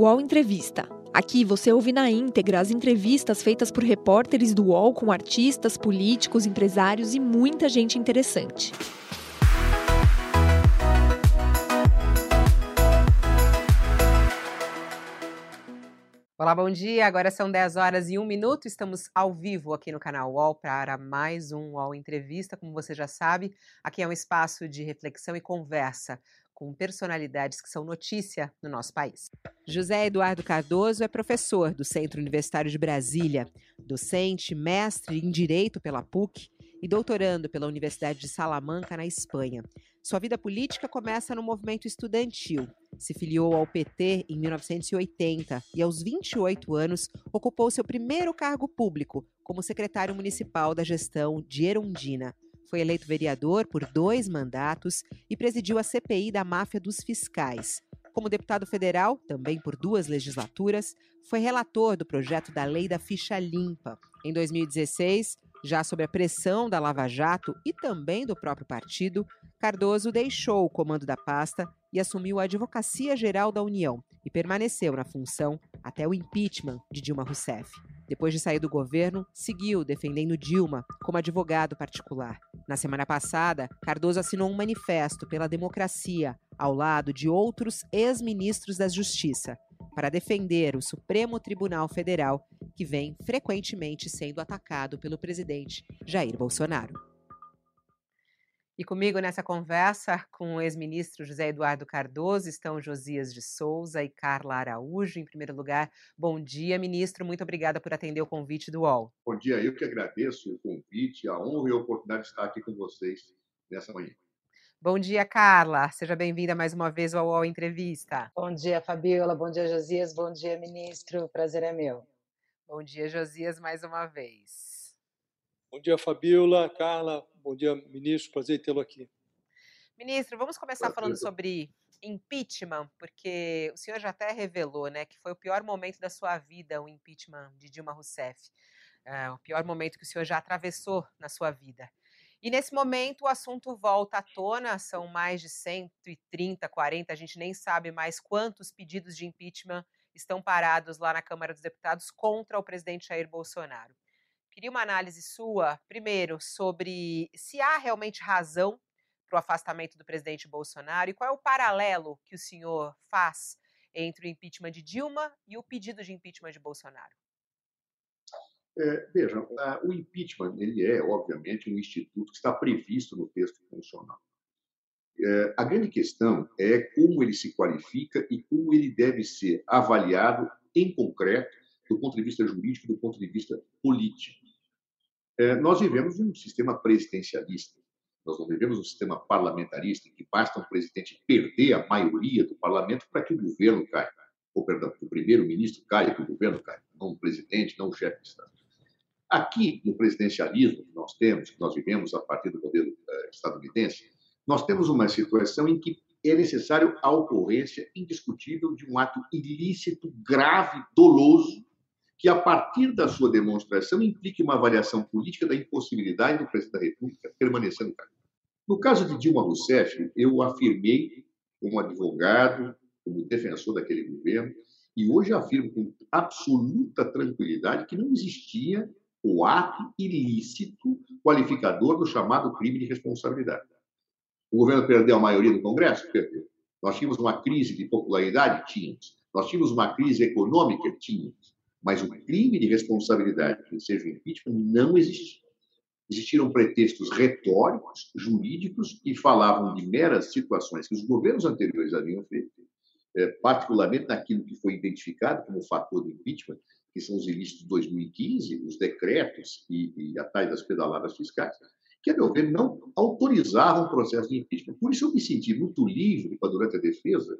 UOL Entrevista. Aqui você ouve na íntegra as entrevistas feitas por repórteres do UOL com artistas, políticos, empresários e muita gente interessante. Olá, bom dia. Agora são 10 horas e 1 minuto. Estamos ao vivo aqui no canal UOL para mais um UOL Entrevista. Como você já sabe, aqui é um espaço de reflexão e conversa com personalidades que são notícia no nosso país. José Eduardo Cardoso é professor do Centro Universitário de Brasília, docente, mestre em Direito pela PUC e doutorando pela Universidade de Salamanca, na Espanha. Sua vida política começa no movimento estudantil. Se filiou ao PT em 1980 e, aos 28 anos, ocupou seu primeiro cargo público como secretário municipal da gestão de Erundina. Foi eleito vereador por dois mandatos e presidiu a CPI da máfia dos fiscais. Como deputado federal, também por duas legislaturas, foi relator do projeto da Lei da Ficha Limpa. Em 2016, já sob a pressão da Lava Jato e também do próprio partido, Cardoso deixou o comando da pasta e assumiu a Advocacia Geral da União e permaneceu na função até o impeachment de Dilma Rousseff. Depois de sair do governo, seguiu defendendo Dilma como advogado particular. Na semana passada, Cardoso assinou um manifesto pela democracia ao lado de outros ex-ministros da Justiça para defender o Supremo Tribunal Federal, que vem frequentemente sendo atacado pelo presidente Jair Bolsonaro. E comigo nessa conversa com o ex-ministro José Eduardo Cardoso estão Josias de Souza e Carla Araújo. Em primeiro lugar, bom dia, ministro. Muito obrigada por atender o convite do UOL. Bom dia, eu que agradeço o convite, a honra e a oportunidade de estar aqui com vocês nessa manhã. Bom dia, Carla. Seja bem-vinda mais uma vez ao UOL Entrevista. Bom dia, Fabiola. Bom dia, Josias. Bom dia, ministro. Prazer é meu. Bom dia, Josias, mais uma vez. Bom dia, Fabiola, Carla. Bom dia, ministro. Prazer tê-lo aqui. Ministro, vamos começar falando sobre impeachment, porque o senhor já até revelou, né, que foi o pior momento da sua vida, o impeachment de Dilma Rousseff. É, o pior momento que o senhor já atravessou na sua vida. E nesse momento o assunto volta à tona, são mais de 130, 40, a gente nem sabe mais quantos pedidos de impeachment estão parados lá na Câmara dos Deputados contra o presidente Jair Bolsonaro. Queria uma análise sua, primeiro, sobre se há realmente razão para o afastamento do presidente Bolsonaro e qual é o paralelo que o senhor faz entre o impeachment de Dilma e o pedido de impeachment de Bolsonaro. É, vejam, o impeachment ele é, obviamente, um instituto que está previsto no texto constitucional. É, a grande questão é como ele se qualifica e como ele deve ser avaliado em concreto do ponto de vista jurídico, do ponto de vista político. É, nós vivemos um sistema presidencialista, nós não vivemos um sistema parlamentarista em que basta um presidente perder a maioria do parlamento para que o governo caia. Ou, perdão, que o primeiro-ministro caia, que o governo caia, não o presidente, não o chefe de Estado. Aqui, no presidencialismo que nós temos, que nós vivemos a partir do modelo uh, estadunidense, nós temos uma situação em que é necessário a ocorrência indiscutível de um ato ilícito, grave, doloso, que, a partir da sua demonstração, implique uma avaliação política da impossibilidade do presidente da República permanecer no cargo. No caso de Dilma Rousseff, eu afirmei, como advogado, como defensor daquele governo, e hoje afirmo com absoluta tranquilidade que não existia o ato ilícito qualificador do chamado crime de responsabilidade. O governo perdeu a maioria do Congresso? Perdeu. Nós tínhamos uma crise de popularidade? Tínhamos. Nós tínhamos uma crise econômica? Tínhamos. Mas o crime de responsabilidade, que seja o impeachment, não existiu. Existiram pretextos retóricos, jurídicos, que falavam de meras situações que os governos anteriores haviam feito, eh, particularmente naquilo que foi identificado como fator do impeachment, que são os ilícitos de 2015, os decretos e, e a tais das pedaladas fiscais, que, a meu ver, não autorizavam o processo de impeachment. Por isso eu me senti muito livre, durante a defesa,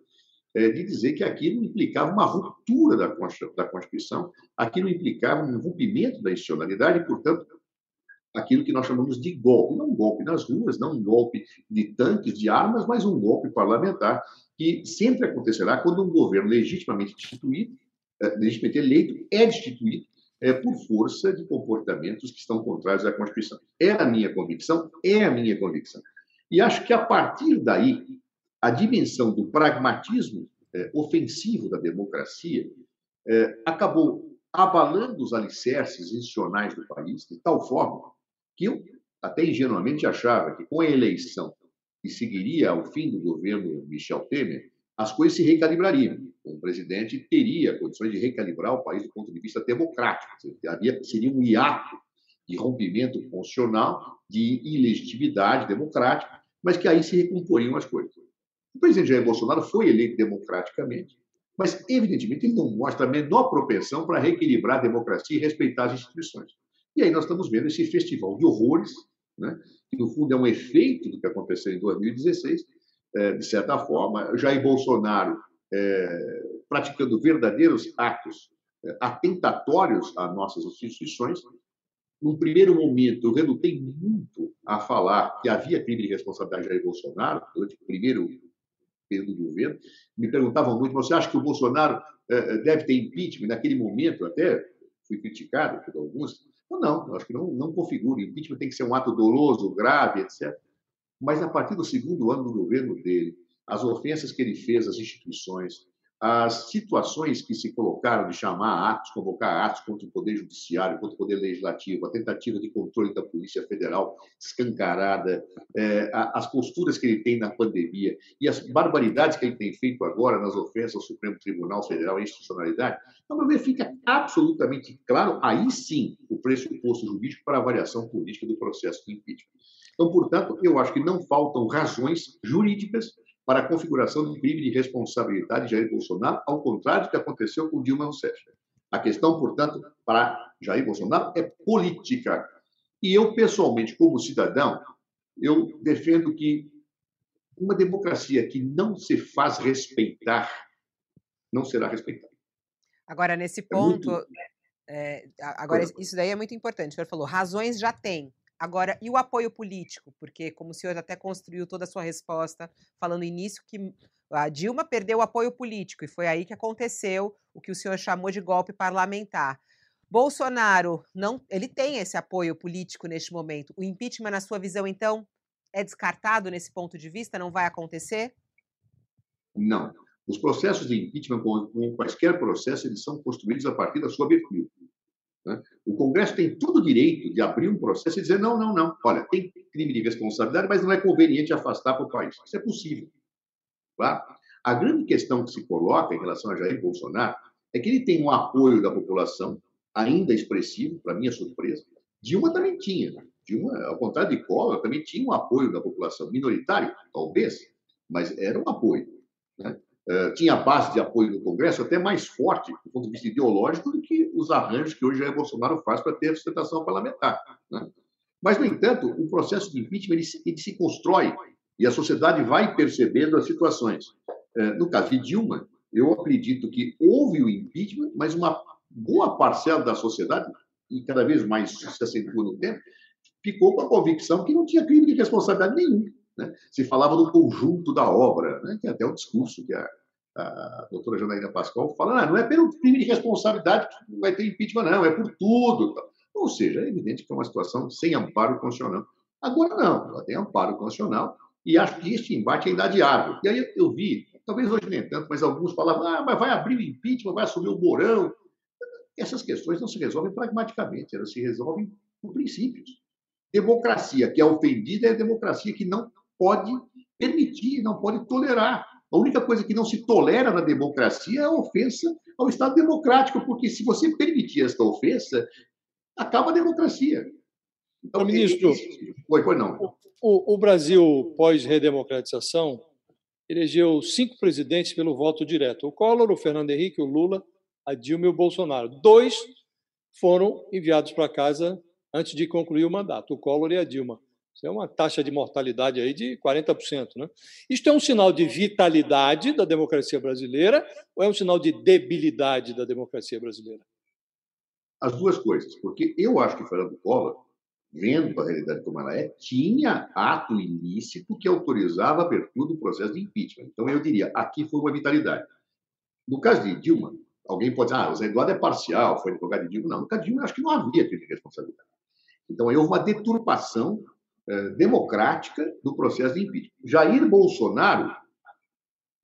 de dizer que aquilo implicava uma ruptura da Constituição, aquilo implicava um rompimento da institucionalidade e, portanto, aquilo que nós chamamos de golpe. Não um golpe nas ruas, não um golpe de tanques, de armas, mas um golpe parlamentar, que sempre acontecerá quando um governo legitimamente instituído, é, legitimamente eleito, é destituído é, por força de comportamentos que estão contrários à Constituição. É a minha convicção, é a minha convicção. E acho que a partir daí a dimensão do pragmatismo é, ofensivo da democracia é, acabou abalando os alicerces institucionais do país de tal forma que eu até ingenuamente achava que com a eleição que seguiria ao fim do governo Michel Temer, as coisas se recalibrariam. O presidente teria condições de recalibrar o país do ponto de vista democrático. Havia, seria um hiato de rompimento constitucional, de ilegitimidade democrática, mas que aí se recomporiam as coisas. O presidente Jair Bolsonaro foi eleito democraticamente, mas, evidentemente, ele não mostra a menor propensão para reequilibrar a democracia e respeitar as instituições. E aí nós estamos vendo esse festival de horrores, né, que, no fundo, é um efeito do que aconteceu em 2016, é, de certa forma, Jair Bolsonaro é, praticando verdadeiros atos é, atentatórios às nossas instituições. Num primeiro momento, eu relutei muito a falar que havia crime de responsabilidade de Jair Bolsonaro, durante o primeiro período do governo. Me perguntavam muito: você acha que o Bolsonaro é, deve ter impeachment? Naquele momento, até fui criticado por alguns. Não, acho que não, não configura. Impeachment tem que ser um ato doloso, grave, etc. Mas a partir do segundo ano do governo dele, as ofensas que ele fez às instituições, as situações que se colocaram de chamar atos, convocar atos contra o Poder Judiciário, contra o Poder Legislativo, a tentativa de controle da Polícia Federal escancarada, é, as posturas que ele tem na pandemia e as barbaridades que ele tem feito agora nas ofensas ao Supremo Tribunal Federal e institucionalidade, meu ver, fica absolutamente claro, aí sim, o pressuposto jurídico para a avaliação política do processo de impeachment. Então, portanto, eu acho que não faltam razões jurídicas para a configuração do crime de responsabilidade de Jair Bolsonaro, ao contrário do que aconteceu com Dilma Rousseff. A questão, portanto, para Jair Bolsonaro é política. E eu, pessoalmente, como cidadão, eu defendo que uma democracia que não se faz respeitar não será respeitada. Agora, nesse ponto, é muito... é, agora isso daí é muito importante. O senhor falou, razões já tem. Agora, e o apoio político? Porque, como o senhor até construiu toda a sua resposta, falando início que a Dilma perdeu o apoio político, e foi aí que aconteceu o que o senhor chamou de golpe parlamentar. Bolsonaro, não, ele tem esse apoio político neste momento. O impeachment, na sua visão, então, é descartado nesse ponto de vista? Não vai acontecer? Não. Os processos de impeachment, como quaisquer processo, eles são construídos a partir da sua abertura. Né? O Congresso tem todo o direito de abrir um processo e dizer: não, não, não, olha, tem crime de responsabilidade, mas não é conveniente afastar para o país. Isso é possível. Claro? A grande questão que se coloca em relação a Jair Bolsonaro é que ele tem um apoio da população, ainda expressivo, para minha surpresa. Dilma também tinha. Dilma, ao contrário de Collor, também tinha um apoio da população, minoritário, talvez, mas era um apoio. Né? Eh, tinha base de apoio no Congresso até mais forte, do ponto de vista ideológico, do que os arranjos que hoje Jair Bolsonaro faz para ter sustentação parlamentar. Né? Mas, no entanto, o processo de impeachment ele se, ele se, constrói e a sociedade vai percebendo as situações. Eh, no caso de Dilma, eu acredito que houve o impeachment, mas uma boa parcela da sociedade, e cada vez mais se acentua no tempo, ficou com a convicção que não tinha crime de responsabilidade nenhum. Né? Se falava do conjunto da obra, né? tem até o discurso que a a doutora Janaína Pascoal fala, ah, não é pelo crime de responsabilidade que vai ter impeachment, não, é por tudo. Ou seja, é evidente que é uma situação sem amparo constitucional. Agora não, ela tem amparo constitucional e acho que este embate é inadiável. E aí eu vi, talvez hoje nem tanto, mas alguns falavam, ah, mas vai abrir o impeachment, vai assumir o Mourão. Essas questões não se resolvem pragmaticamente, elas se resolvem por princípios. Democracia que é ofendida é democracia que não pode permitir, não pode tolerar a única coisa que não se tolera na democracia é a ofensa ao Estado democrático, porque se você permitir esta ofensa, acaba a democracia. Então, ministro, foi, foi não. O, o Brasil, pós-redemocratização, elegeu cinco presidentes pelo voto direto: o Collor, o Fernando Henrique, o Lula, a Dilma e o Bolsonaro. Dois foram enviados para casa antes de concluir o mandato: o Collor e a Dilma. Isso é uma taxa de mortalidade aí de 40%. Né? Isto é um sinal de vitalidade da democracia brasileira ou é um sinal de debilidade da democracia brasileira? As duas coisas, porque eu acho que Fernando Collor, vendo a realidade como ela é, tinha ato ilícito que autorizava a abertura do processo de impeachment. Então, eu diria, aqui foi uma vitalidade. No caso de Dilma, alguém pode dizer, ah, o Zé Eduardo é parcial, foi advogado de Dilma. Não, no caso de Dilma, eu acho que não havia crime de responsabilidade. Então, aí houve uma deturpação democrática do processo de impeachment. Jair Bolsonaro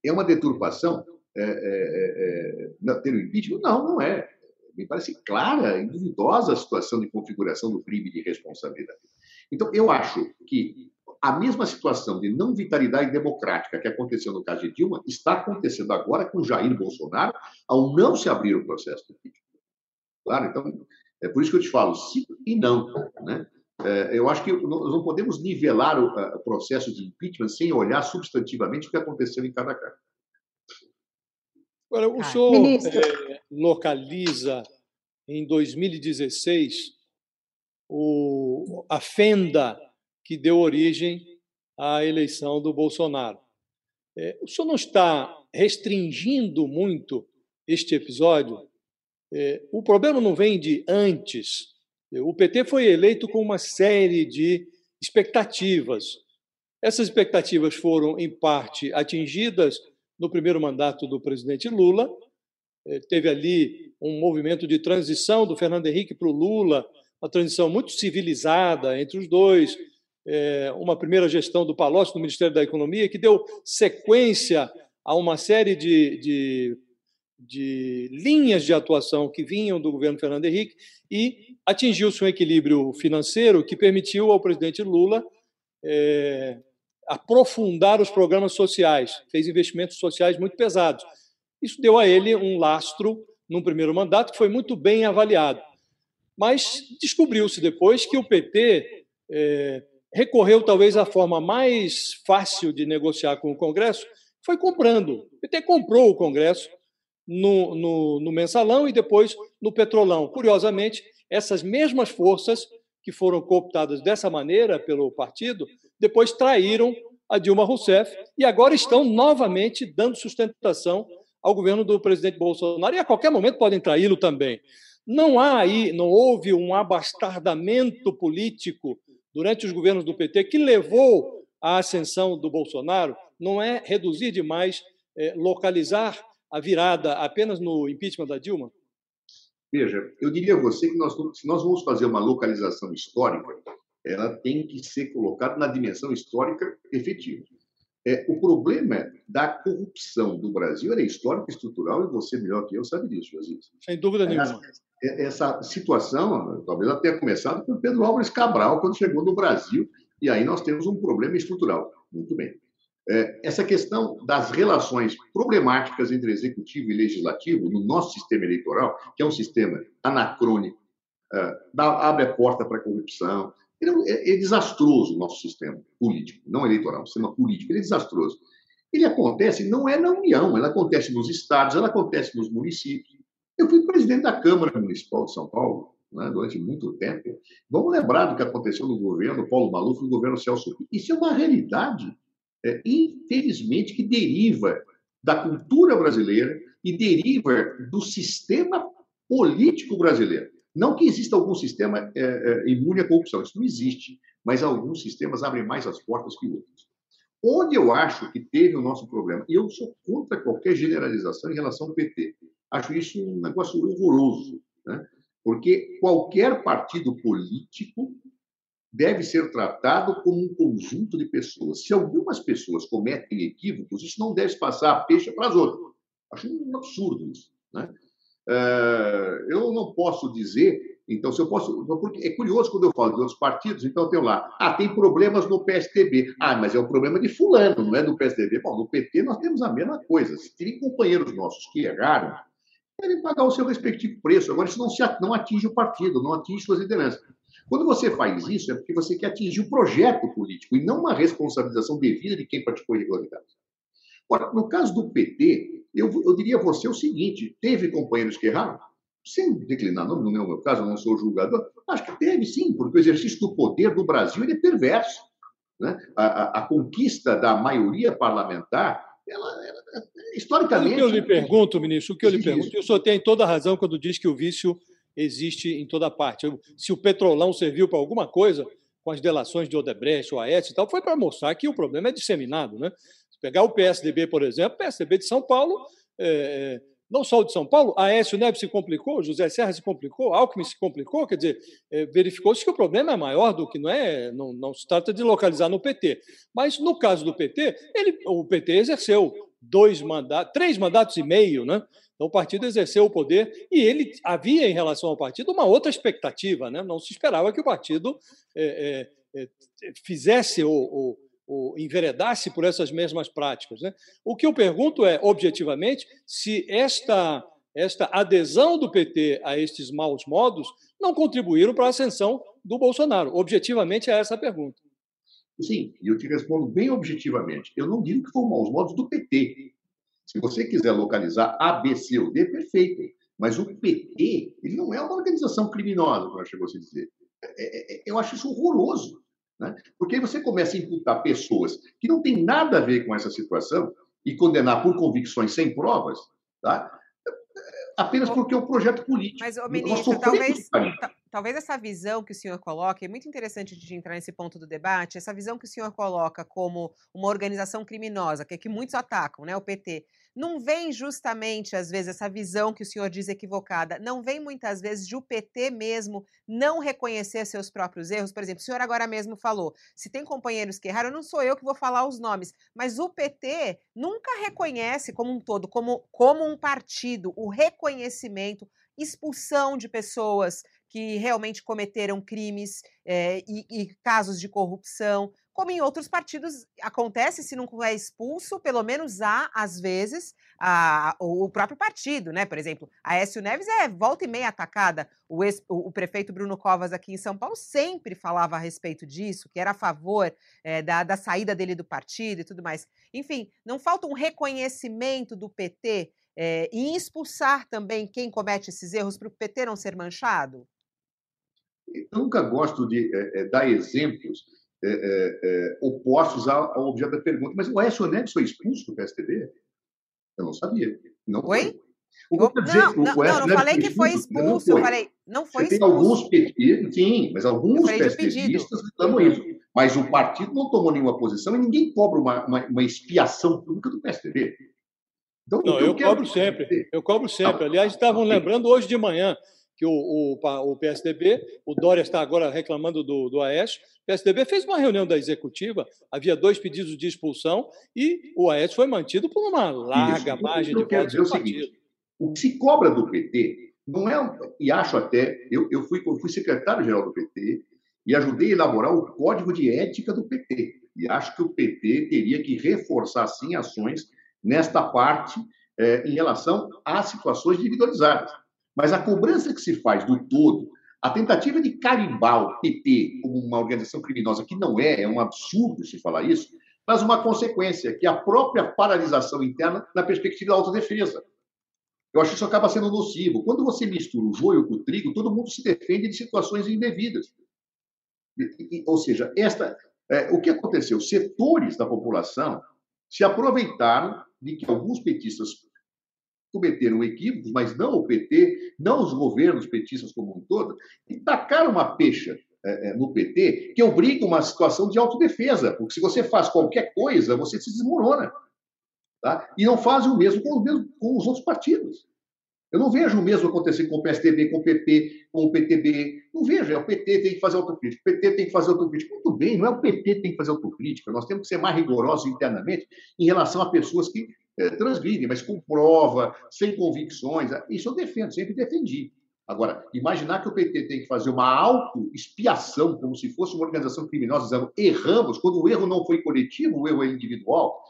é uma deturpação é, é, é, ter o impeachment? Não, não é. Me parece clara e duvidosa a situação de configuração do crime de responsabilidade. Então, eu acho que a mesma situação de não vitalidade democrática que aconteceu no caso de Dilma está acontecendo agora com Jair Bolsonaro ao não se abrir o processo de impeachment. Claro, então, é por isso que eu te falo sim e não. Né? É, eu acho que nós não podemos nivelar o processo de impeachment sem olhar substantivamente o que aconteceu em cada caso. Agora, o ah, senhor é, localiza em 2016 o, a fenda que deu origem à eleição do Bolsonaro. É, o senhor não está restringindo muito este episódio? É, o problema não vem de antes. O PT foi eleito com uma série de expectativas. Essas expectativas foram, em parte, atingidas no primeiro mandato do presidente Lula. É, teve ali um movimento de transição do Fernando Henrique para o Lula, uma transição muito civilizada entre os dois, é, uma primeira gestão do Palocci no Ministério da Economia, que deu sequência a uma série de, de, de linhas de atuação que vinham do governo Fernando Henrique e atingiu-se um equilíbrio financeiro que permitiu ao presidente Lula é, aprofundar os programas sociais, fez investimentos sociais muito pesados. Isso deu a ele um lastro num primeiro mandato que foi muito bem avaliado. Mas descobriu-se depois que o PT é, recorreu talvez à forma mais fácil de negociar com o Congresso, foi comprando. O PT comprou o Congresso no, no, no mensalão e depois no petrolão. Curiosamente, essas mesmas forças que foram cooptadas dessa maneira pelo partido, depois traíram a Dilma Rousseff e agora estão novamente dando sustentação ao governo do presidente Bolsonaro e a qualquer momento podem traí-lo também. Não há aí, não houve um abastardamento político durante os governos do PT que levou à ascensão do Bolsonaro não é reduzir demais, é, localizar a virada apenas no impeachment da Dilma? Veja, eu diria a você que nós, se nós vamos fazer uma localização histórica, ela tem que ser colocada na dimensão histórica efetiva. É, o problema da corrupção do Brasil é histórico e estrutural, e você melhor que eu sabe disso, José. Sem dúvida é, nenhuma. É, essa situação, talvez ela tenha começado com Pedro Álvares Cabral, quando chegou no Brasil, e aí nós temos um problema estrutural. Muito bem. É, essa questão das relações problemáticas entre executivo e legislativo no nosso sistema eleitoral, que é um sistema anacrônico, é, abre a porta para a corrupção. É, é desastroso o nosso sistema político, não eleitoral, o sistema político, ele é desastroso. Ele acontece, não é na União, ele acontece nos estados, ele acontece nos municípios. Eu fui presidente da Câmara Municipal de São Paulo né, durante muito tempo. Vamos lembrar do que aconteceu no governo Paulo Maluf, no governo Celso Isso é uma realidade, é, infelizmente, que deriva da cultura brasileira e deriva do sistema político brasileiro. Não que exista algum sistema é, é, imune à corrupção, isso não existe, mas alguns sistemas abrem mais as portas que outros. Onde eu acho que teve o nosso problema, e eu sou contra qualquer generalização em relação ao PT, Acho isso um negócio horroroso, né? porque qualquer partido político deve ser tratado como um conjunto de pessoas. Se algumas pessoas cometem equívocos, isso não deve passar peixe para as outras. Acho um absurdo isso. Né? Eh, eu não posso dizer, então, se eu posso. Porque é curioso quando eu falo de outros partidos, então eu tenho lá, ah, tem problemas no PSDB. Ah, mas é o problema de Fulano, não é do PSDB. Bom, no PT nós temos a mesma coisa. Se tem companheiros nossos que erraram, devem pagar o seu respectivo preço. Agora, isso não, se, não atinge o partido, não atinge suas lideranças. Quando você faz isso, é porque você quer atingir o projeto político e não uma responsabilização devida de quem praticou irregularidades. Ora, no caso do PT, eu, eu diria a você o seguinte: teve companheiros que erraram? Sem declinar nome, não é o meu caso, eu não sou julgador. Acho que teve sim, porque o exercício do poder do Brasil é perverso. Né? A, a, a conquista da maioria parlamentar ela, ela, historicamente. O que eu lhe pergunto, ministro, o que eu lhe pergunto, o senhor tem toda a razão quando diz que o vício existe em toda parte. Se o petrolão serviu para alguma coisa, com as delações de Odebrecht, o AES e tal, foi para mostrar que o problema é disseminado. Né? Se pegar o PSDB, por exemplo, o PSDB de São Paulo, é, não só o de São Paulo, Aécio Neves se complicou, José Serra se complicou, Alckmin se complicou, quer dizer, é, verificou-se que o problema é maior do que não é, não, não se trata de localizar no PT. Mas no caso do PT, ele, o PT exerceu dois mandatos, três mandatos e meio, né? Então o partido exerceu o poder e ele havia em relação ao partido uma outra expectativa, né? Não se esperava que o partido é, é, é fizesse ou, ou, enveredasse por essas mesmas práticas. Né? O que eu pergunto é, objetivamente, se esta esta adesão do PT a estes maus modos não contribuíram para a ascensão do Bolsonaro. Objetivamente é essa a pergunta. Sim, e eu te respondo bem objetivamente. Eu não digo que foram maus modos do PT. Se você quiser localizar A, B, C ou D, perfeito. Mas o PT, ele não é uma organização criminosa, como chegou a se dizer. É, é, é, eu acho isso horroroso. Né? Porque aí você começa a imputar pessoas que não têm nada a ver com essa situação e condenar por convicções sem provas, tá? apenas porque é um projeto político. Mas, ô, ministro, talvez, talvez essa visão que o senhor coloca, é muito interessante de entrar nesse ponto do debate, essa visão que o senhor coloca como uma organização criminosa, que é que muitos atacam, né, o PT, não vem justamente, às vezes, essa visão que o senhor diz equivocada, não vem muitas vezes de o PT mesmo não reconhecer seus próprios erros? Por exemplo, o senhor agora mesmo falou, se tem companheiros que erraram, não sou eu que vou falar os nomes, mas o PT nunca reconhece como um todo, como, como um partido, o reconhecimento, expulsão de pessoas que realmente cometeram crimes é, e, e casos de corrupção como em outros partidos acontece, se não é expulso, pelo menos há, às vezes, a, o próprio partido, né? Por exemplo, a Aécio Neves é volta e meia atacada. O, ex, o, o, prefeito Bruno Covas aqui em São Paulo sempre falava a respeito disso, que era a favor é, da, da saída dele do partido e tudo mais. Enfim, não falta um reconhecimento do PT é, eh, e expulsar também quem comete esses erros para o PT não ser manchado? Eu nunca gosto de é, dar exemplos é, é, é, opostos ao, ao, objeto da pergunta. Mas o Aécio Neves foi expulso do PSDB? Eu não sabia. Não Oi? Foi. O não, dizer, não, o não, não, não falei que foi expulso, eu falei, não foi Você expulso. Tem alguns petistas, sim, mas alguns PSDBistas reclamam isso. Mas o partido não tomou nenhuma posição e ninguém cobra uma, uma, uma expiação pública do PSDB. Então, não, eu, eu cobro sempre, eu cobro sempre. Aliás, estavam lembrando hoje de manhã que o, o, o PSDB, o Dória está agora reclamando do, do Aécio, o PSDB fez uma reunião da executiva, havia dois pedidos de expulsão e o Aécio foi mantido por uma larga Isso. margem de votos do partido. O que se cobra do PT não é, e acho até, eu, eu fui, eu fui secretário-geral do PT e ajudei a elaborar o código de ética do PT. E acho que o PT teria que reforçar, sim, ações nesta parte é, em relação às situações individualizadas. Mas a cobrança que se faz do todo, a tentativa de carimbar o PT como uma organização criminosa, que não é, é um absurdo se falar isso, traz uma consequência, que é a própria paralisação interna na perspectiva da autodefesa. Eu acho que isso acaba sendo nocivo. Quando você mistura o joio com o trigo, todo mundo se defende de situações indevidas. Ou seja, esta, é, o que aconteceu? Setores da população se aproveitaram de que alguns petistas cometeram equívocos, mas não o PT, não os governos petistas como um todo, e tacaram uma pecha é, no PT que obriga uma situação de autodefesa, porque se você faz qualquer coisa, você se desmorona. Tá? E não fazem o mesmo com, mesmo com os outros partidos. Eu não vejo o mesmo acontecer com o PSDB, com o PP, com o PTB. Não vejo. É o PT tem que fazer autocrítica. O PT tem que fazer autocrítica. Muito bem, não é o PT que tem que fazer autocrítica. Nós temos que ser mais rigorosos internamente em relação a pessoas que é, transgridem, mas com prova, sem convicções. Isso eu defendo, sempre defendi. Agora, imaginar que o PT tem que fazer uma auto-expiação, como se fosse uma organização criminosa, dizendo erramos, quando o erro não foi coletivo, o erro é individual,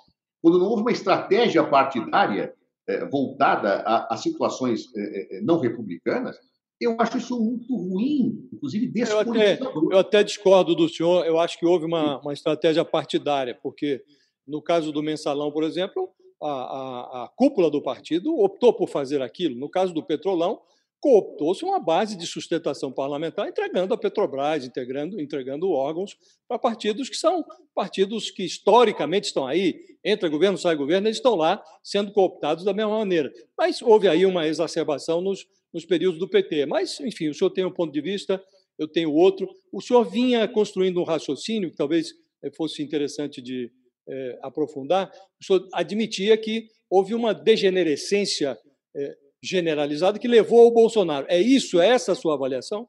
quando não houve uma estratégia partidária é, voltada a, a situações é, é não republicanas, eu acho isso muito ruim, inclusive despolitizador. Eu até, eu até discordo do senhor, eu acho que houve uma, uma estratégia partidária, porque no caso do mensalão, por exemplo, a, a, a cúpula do partido optou por fazer aquilo. No caso do Petrolão, cooptou-se uma base de sustentação parlamentar, entregando a Petrobras, entregando, entregando órgãos para partidos que são partidos que historicamente estão aí, entra governo, sai governo, eles estão lá sendo cooptados da mesma maneira. Mas houve aí uma exacerbação nos, nos períodos do PT. Mas, enfim, o senhor tem um ponto de vista, eu tenho outro. O senhor vinha construindo um raciocínio que talvez eh, fosse interessante de, é, aprofundar, o senhor admitia que houve uma degenerescência é, generalizada que levou ao Bolsonaro. É isso? É essa a sua avaliação?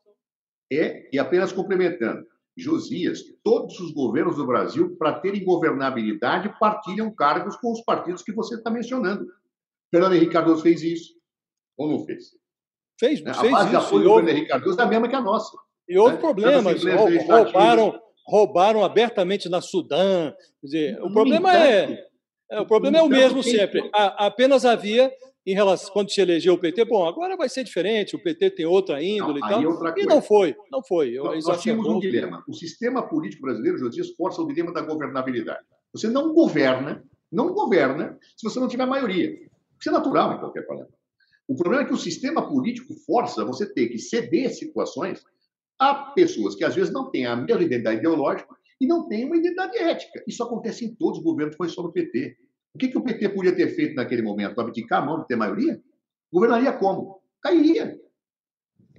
É, e apenas complementando. Josias, todos os governos do Brasil, para terem governabilidade, partilham cargos com os partidos que você está mencionando. Fernando Henrique Cardoso fez isso, ou não fez? Fez, a fez base isso. de apoio do Fernando Henrique Cardoso é a mesma que a nossa. E houve né? problemas, roubaram, roubaram abertamente na Sudã. Quer dizer, o problema é, é, o problema é o mesmo sempre. A, apenas havia em relação quando se elegeu o PT, bom, agora vai ser diferente, o PT tem outra índole não, e tal. É e não foi, não foi. Nós, nós tínhamos um dilema. O sistema político brasileiro, Josias, força o dilema da governabilidade. Você não governa, não governa se você não tiver maioria. Isso é natural em qualquer parlamento. O problema é que o sistema político força você ter que ceder situações a pessoas que às vezes não têm a mesma identidade ideológica e não têm uma identidade ética. Isso acontece em todos os governos, foi só no PT. O que, que o PT podia ter feito naquele momento? Abdicar a mão de ter maioria? Governaria como? Cairia.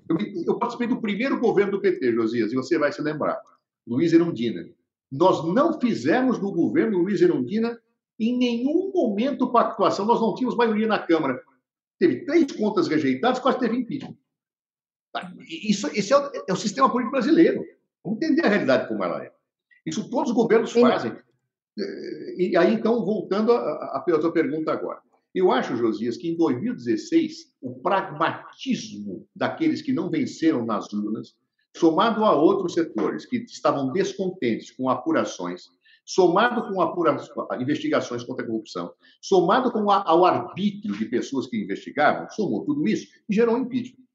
Eu, eu, participei do primeiro governo do PT, Josias, e você vai se lembrar. Luiz Erundina. Nós não fizemos no governo Luiz Erundina em nenhum momento pactuação, nós não tínhamos maioria na Câmara. Teve três contas rejeitadas, quase teve impeachment. Isso, esse é o, é o sistema político brasileiro. Vamos entender a realidade como ela é. Isso todos os governos fazem. E aí, então, voltando à tua pergunta agora. Eu acho, Josias, que em 2016, o pragmatismo daqueles que não venceram nas urnas, somado a outros setores que estavam descontentes com apurações, somado com apurações, investigações contra a corrupção, somado com a, ao arbítrio de pessoas que investigavam, somou tudo isso e gerou um impeachment.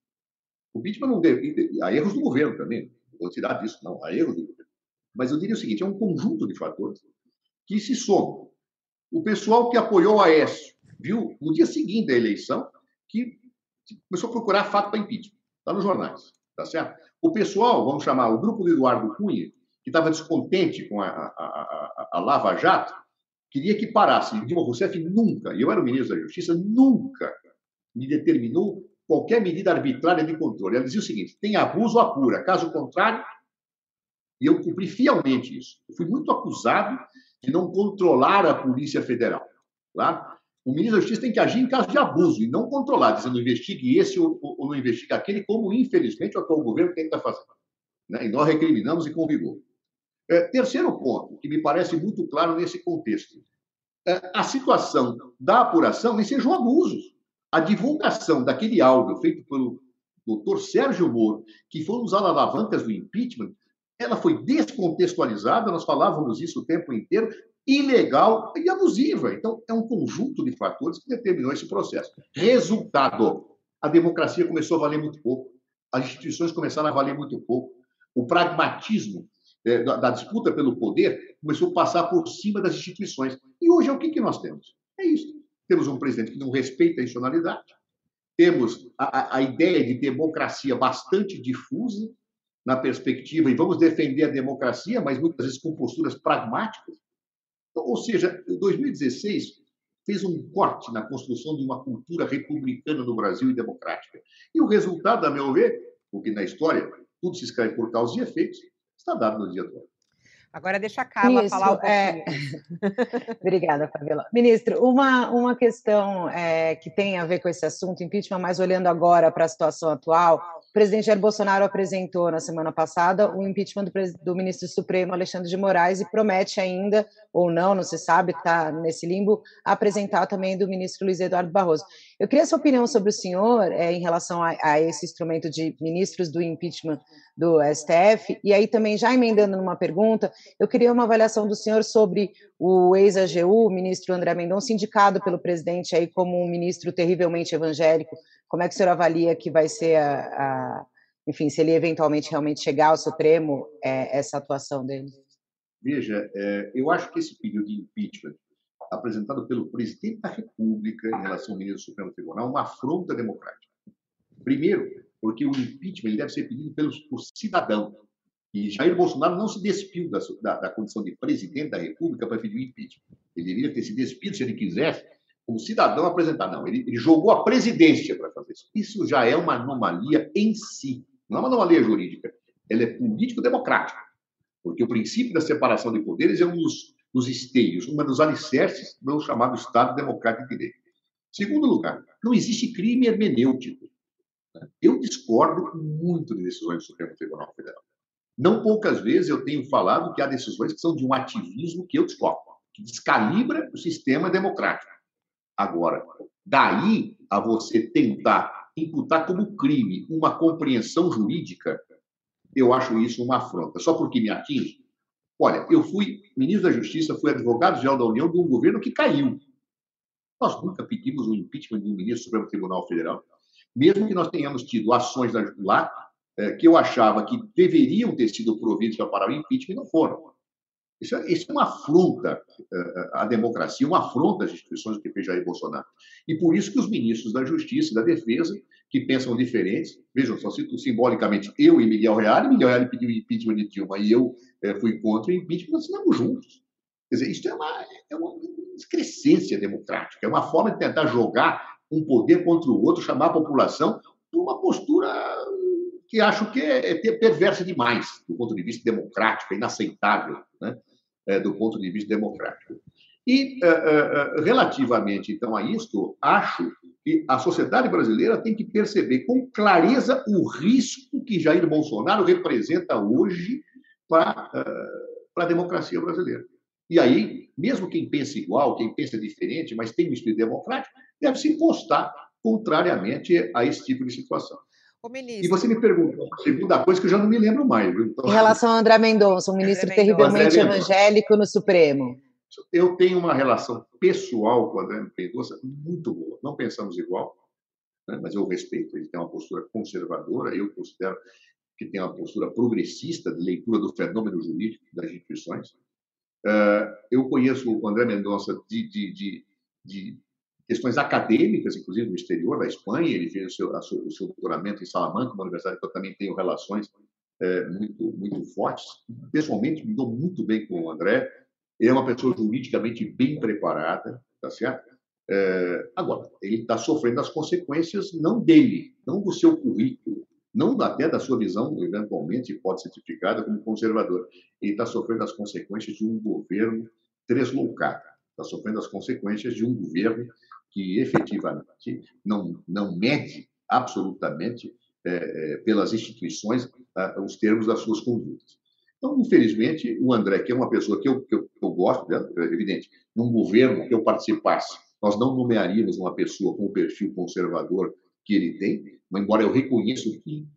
O impeachment não deve. Há erros do governo também, não vou tirar disso, não, há erros do governo. Mas eu diria o seguinte: é um conjunto de fatores que se somam. O pessoal que apoiou a Aécio viu, no dia seguinte da eleição, que começou a procurar fato para impeachment. Está nos jornais, tá certo? O pessoal, vamos chamar, o grupo do Eduardo Cunha, que estava descontente com a, a, a, a, Lava Jato, queria que parasse. Dilma Rousseff nunca, e eu era o ministro da Justiça, nunca me determinou qualquer medida arbitrária de controle. Ela dizia o seguinte: tem abuso, apura. Caso contrário, e eu cumpri fielmente isso. Eu fui muito acusado de não controlar a Polícia Federal. Tá? O ministro da Justiça tem que agir em caso de abuso e não controlar, dizendo investigue esse ou, ou não investigue aquele, como infelizmente o atual governo que estar fazendo. Né? E nós recriminamos e com vigor. É, terceiro ponto, que me parece muito claro nesse contexto: é, a situação da apuração ensejou abusos. A divulgação daquele áudio feito pelo doutor Sérgio Moro, que foi usado alavancas do impeachment, ela foi descontextualizada, nós falávamos isso o tempo inteiro, ilegal e abusiva. Então, é um conjunto de fatores que determinou esse processo. Resultado: a democracia começou a valer muito pouco, as instituições começaram a valer muito pouco, o pragmatismo é, da, da, disputa pelo poder começou a passar por cima das instituições. E hoje é o que, que nós temos? É isso. Temos um presidente que não respeita a institucionalidade, temos a, a ideia de democracia bastante difusa, na perspectiva, e vamos defender a democracia, mas muitas vezes com posturas pragmáticas. Então, ou seja, 2016 fez um corte na construção de uma cultura republicana no Brasil e democrática. E o resultado, a meu ver, porque na história tudo se escreve por causa e efeitos, está dado no dia atual. Agora deixa a Carla Isso, falar um é... Obrigada, Fabiola. Ministro, uma, uma questão é, que tem a ver com esse assunto, impeachment, mas olhando agora para a situação atual, o presidente Jair Bolsonaro apresentou na semana passada o impeachment do, do, ministro Supremo Alexandre de Moraes e promete ainda, ou não, não se sabe, está nesse limbo, apresentar também do ministro Luiz Eduardo Barroso. Eu queria sua opinião sobre o senhor é, em relação a, a, esse instrumento de ministros do impeachment do STF, e aí também já emendando numa pergunta, eu queria uma avaliação do senhor sobre o ex-AGU, ministro André Mendonça, indicado pelo presidente aí como um ministro terrivelmente evangélico, como é que o senhor avalia que vai ser a, a enfim, se ele eventualmente realmente chegar ao Supremo, é, essa atuação dele? Veja, é, eu acho que esse pedido de impeachment apresentado pelo presidente da República em relação ao ministro do Supremo Tribunal é uma afronta democrática. Primeiro, porque o impeachment deve ser pedido pelos, por cidadão. E Jair Bolsonaro não se despiu da, da, da condição de presidente da República para pedir o impeachment. Ele deveria ter se despido, se ele quisesse, como cidadão apresentar. Não, ele, ele jogou a presidência para fazer isso. Isso já é uma anomalia em si. Não é uma anomalia jurídica. Ela é político-democrática. Porque o princípio da separação de poderes é um dos, dos esteios, uma dos alicerces do chamado Estado Democrático de Direito. Segundo lugar, não existe crime hermenêutico. Eu discordo muito de decisões do Supremo Tribunal Federal. Não poucas vezes eu tenho falado que há decisões que são de um ativismo que eu discordo, que descalibra o sistema democrático. Agora, daí a você tentar imputar como crime uma compreensão jurídica, eu acho isso uma afronta. Só porque me atinge. Olha, eu fui ministro da Justiça, fui advogado-geral da União de um governo que caiu. Nós nunca pedimos o impeachment de um ministro do Supremo Tribunal Federal, mesmo que nós tenhamos tido ações lá é, que eu achava que deveriam ter sido providos para parar o impeachment não foram. Isso é, isso é uma afronta é, à democracia, uma afronta às instituições que fez Jair Bolsonaro. E por isso que os ministros da Justiça e da Defesa, que pensam diferentes, vejam, só cito simbolicamente eu e Miguel Reale, Miguel Reale pediu impeachment de Dilma e eu é, fui contra o impeachment, nós assinamos juntos. Quer dizer, isso é uma, é uma excrescência democrática, é uma forma de tentar jogar um poder contra o outro, chamar a população por uma postura que acho que é, é perversa demais do ponto de vista democrático, é inaceitável né? é, do ponto de vista democrático. E, é, é, relativamente, então, a isto, acho que a sociedade brasileira tem que perceber com clareza o risco que Jair Bolsonaro representa hoje para a democracia brasileira. E aí, mesmo quem pensa igual, quem pensa diferente, mas tem um espírito democrático, deve se postar contrariamente a esse tipo de situação. Ministro... E você me pergunta uma segunda coisa que eu já não me lembro mais. Então... Em relação a André Mendonça, um ministro André terrivelmente evangélico no Supremo. Eu tenho uma relação pessoal com o André Mendonça muito boa. Não pensamos igual, né? mas eu respeito. Ele tem uma postura conservadora, eu considero que tem uma postura progressista de leitura do fenômeno jurídico das instituições. Uh, eu conheço o André Mendonça de, de, de, de questões acadêmicas, inclusive no exterior, da Espanha. Ele fez o seu, o seu doutoramento em Salamanca, uma universidade que eu também tenho relações é, muito, muito fortes. Pessoalmente, me dou muito bem com o André. Ele é uma pessoa juridicamente bem preparada, tá certo? É, agora, ele está sofrendo as consequências não dele, não do seu currículo, não até da sua visão, eventualmente, pode ser tipificada como conservador. Ele está sofrendo as consequências de um governo tresloucado, está sofrendo as consequências de um governo que efetivamente não, não mede absolutamente é, é, pelas instituições os termos das suas condutas. Então, infelizmente, o André, que é uma pessoa que eu, que eu, que eu gosto, né, é evidente, num governo que eu participasse, nós não nomearíamos uma pessoa com o perfil conservador que ele tem, embora eu reconheça que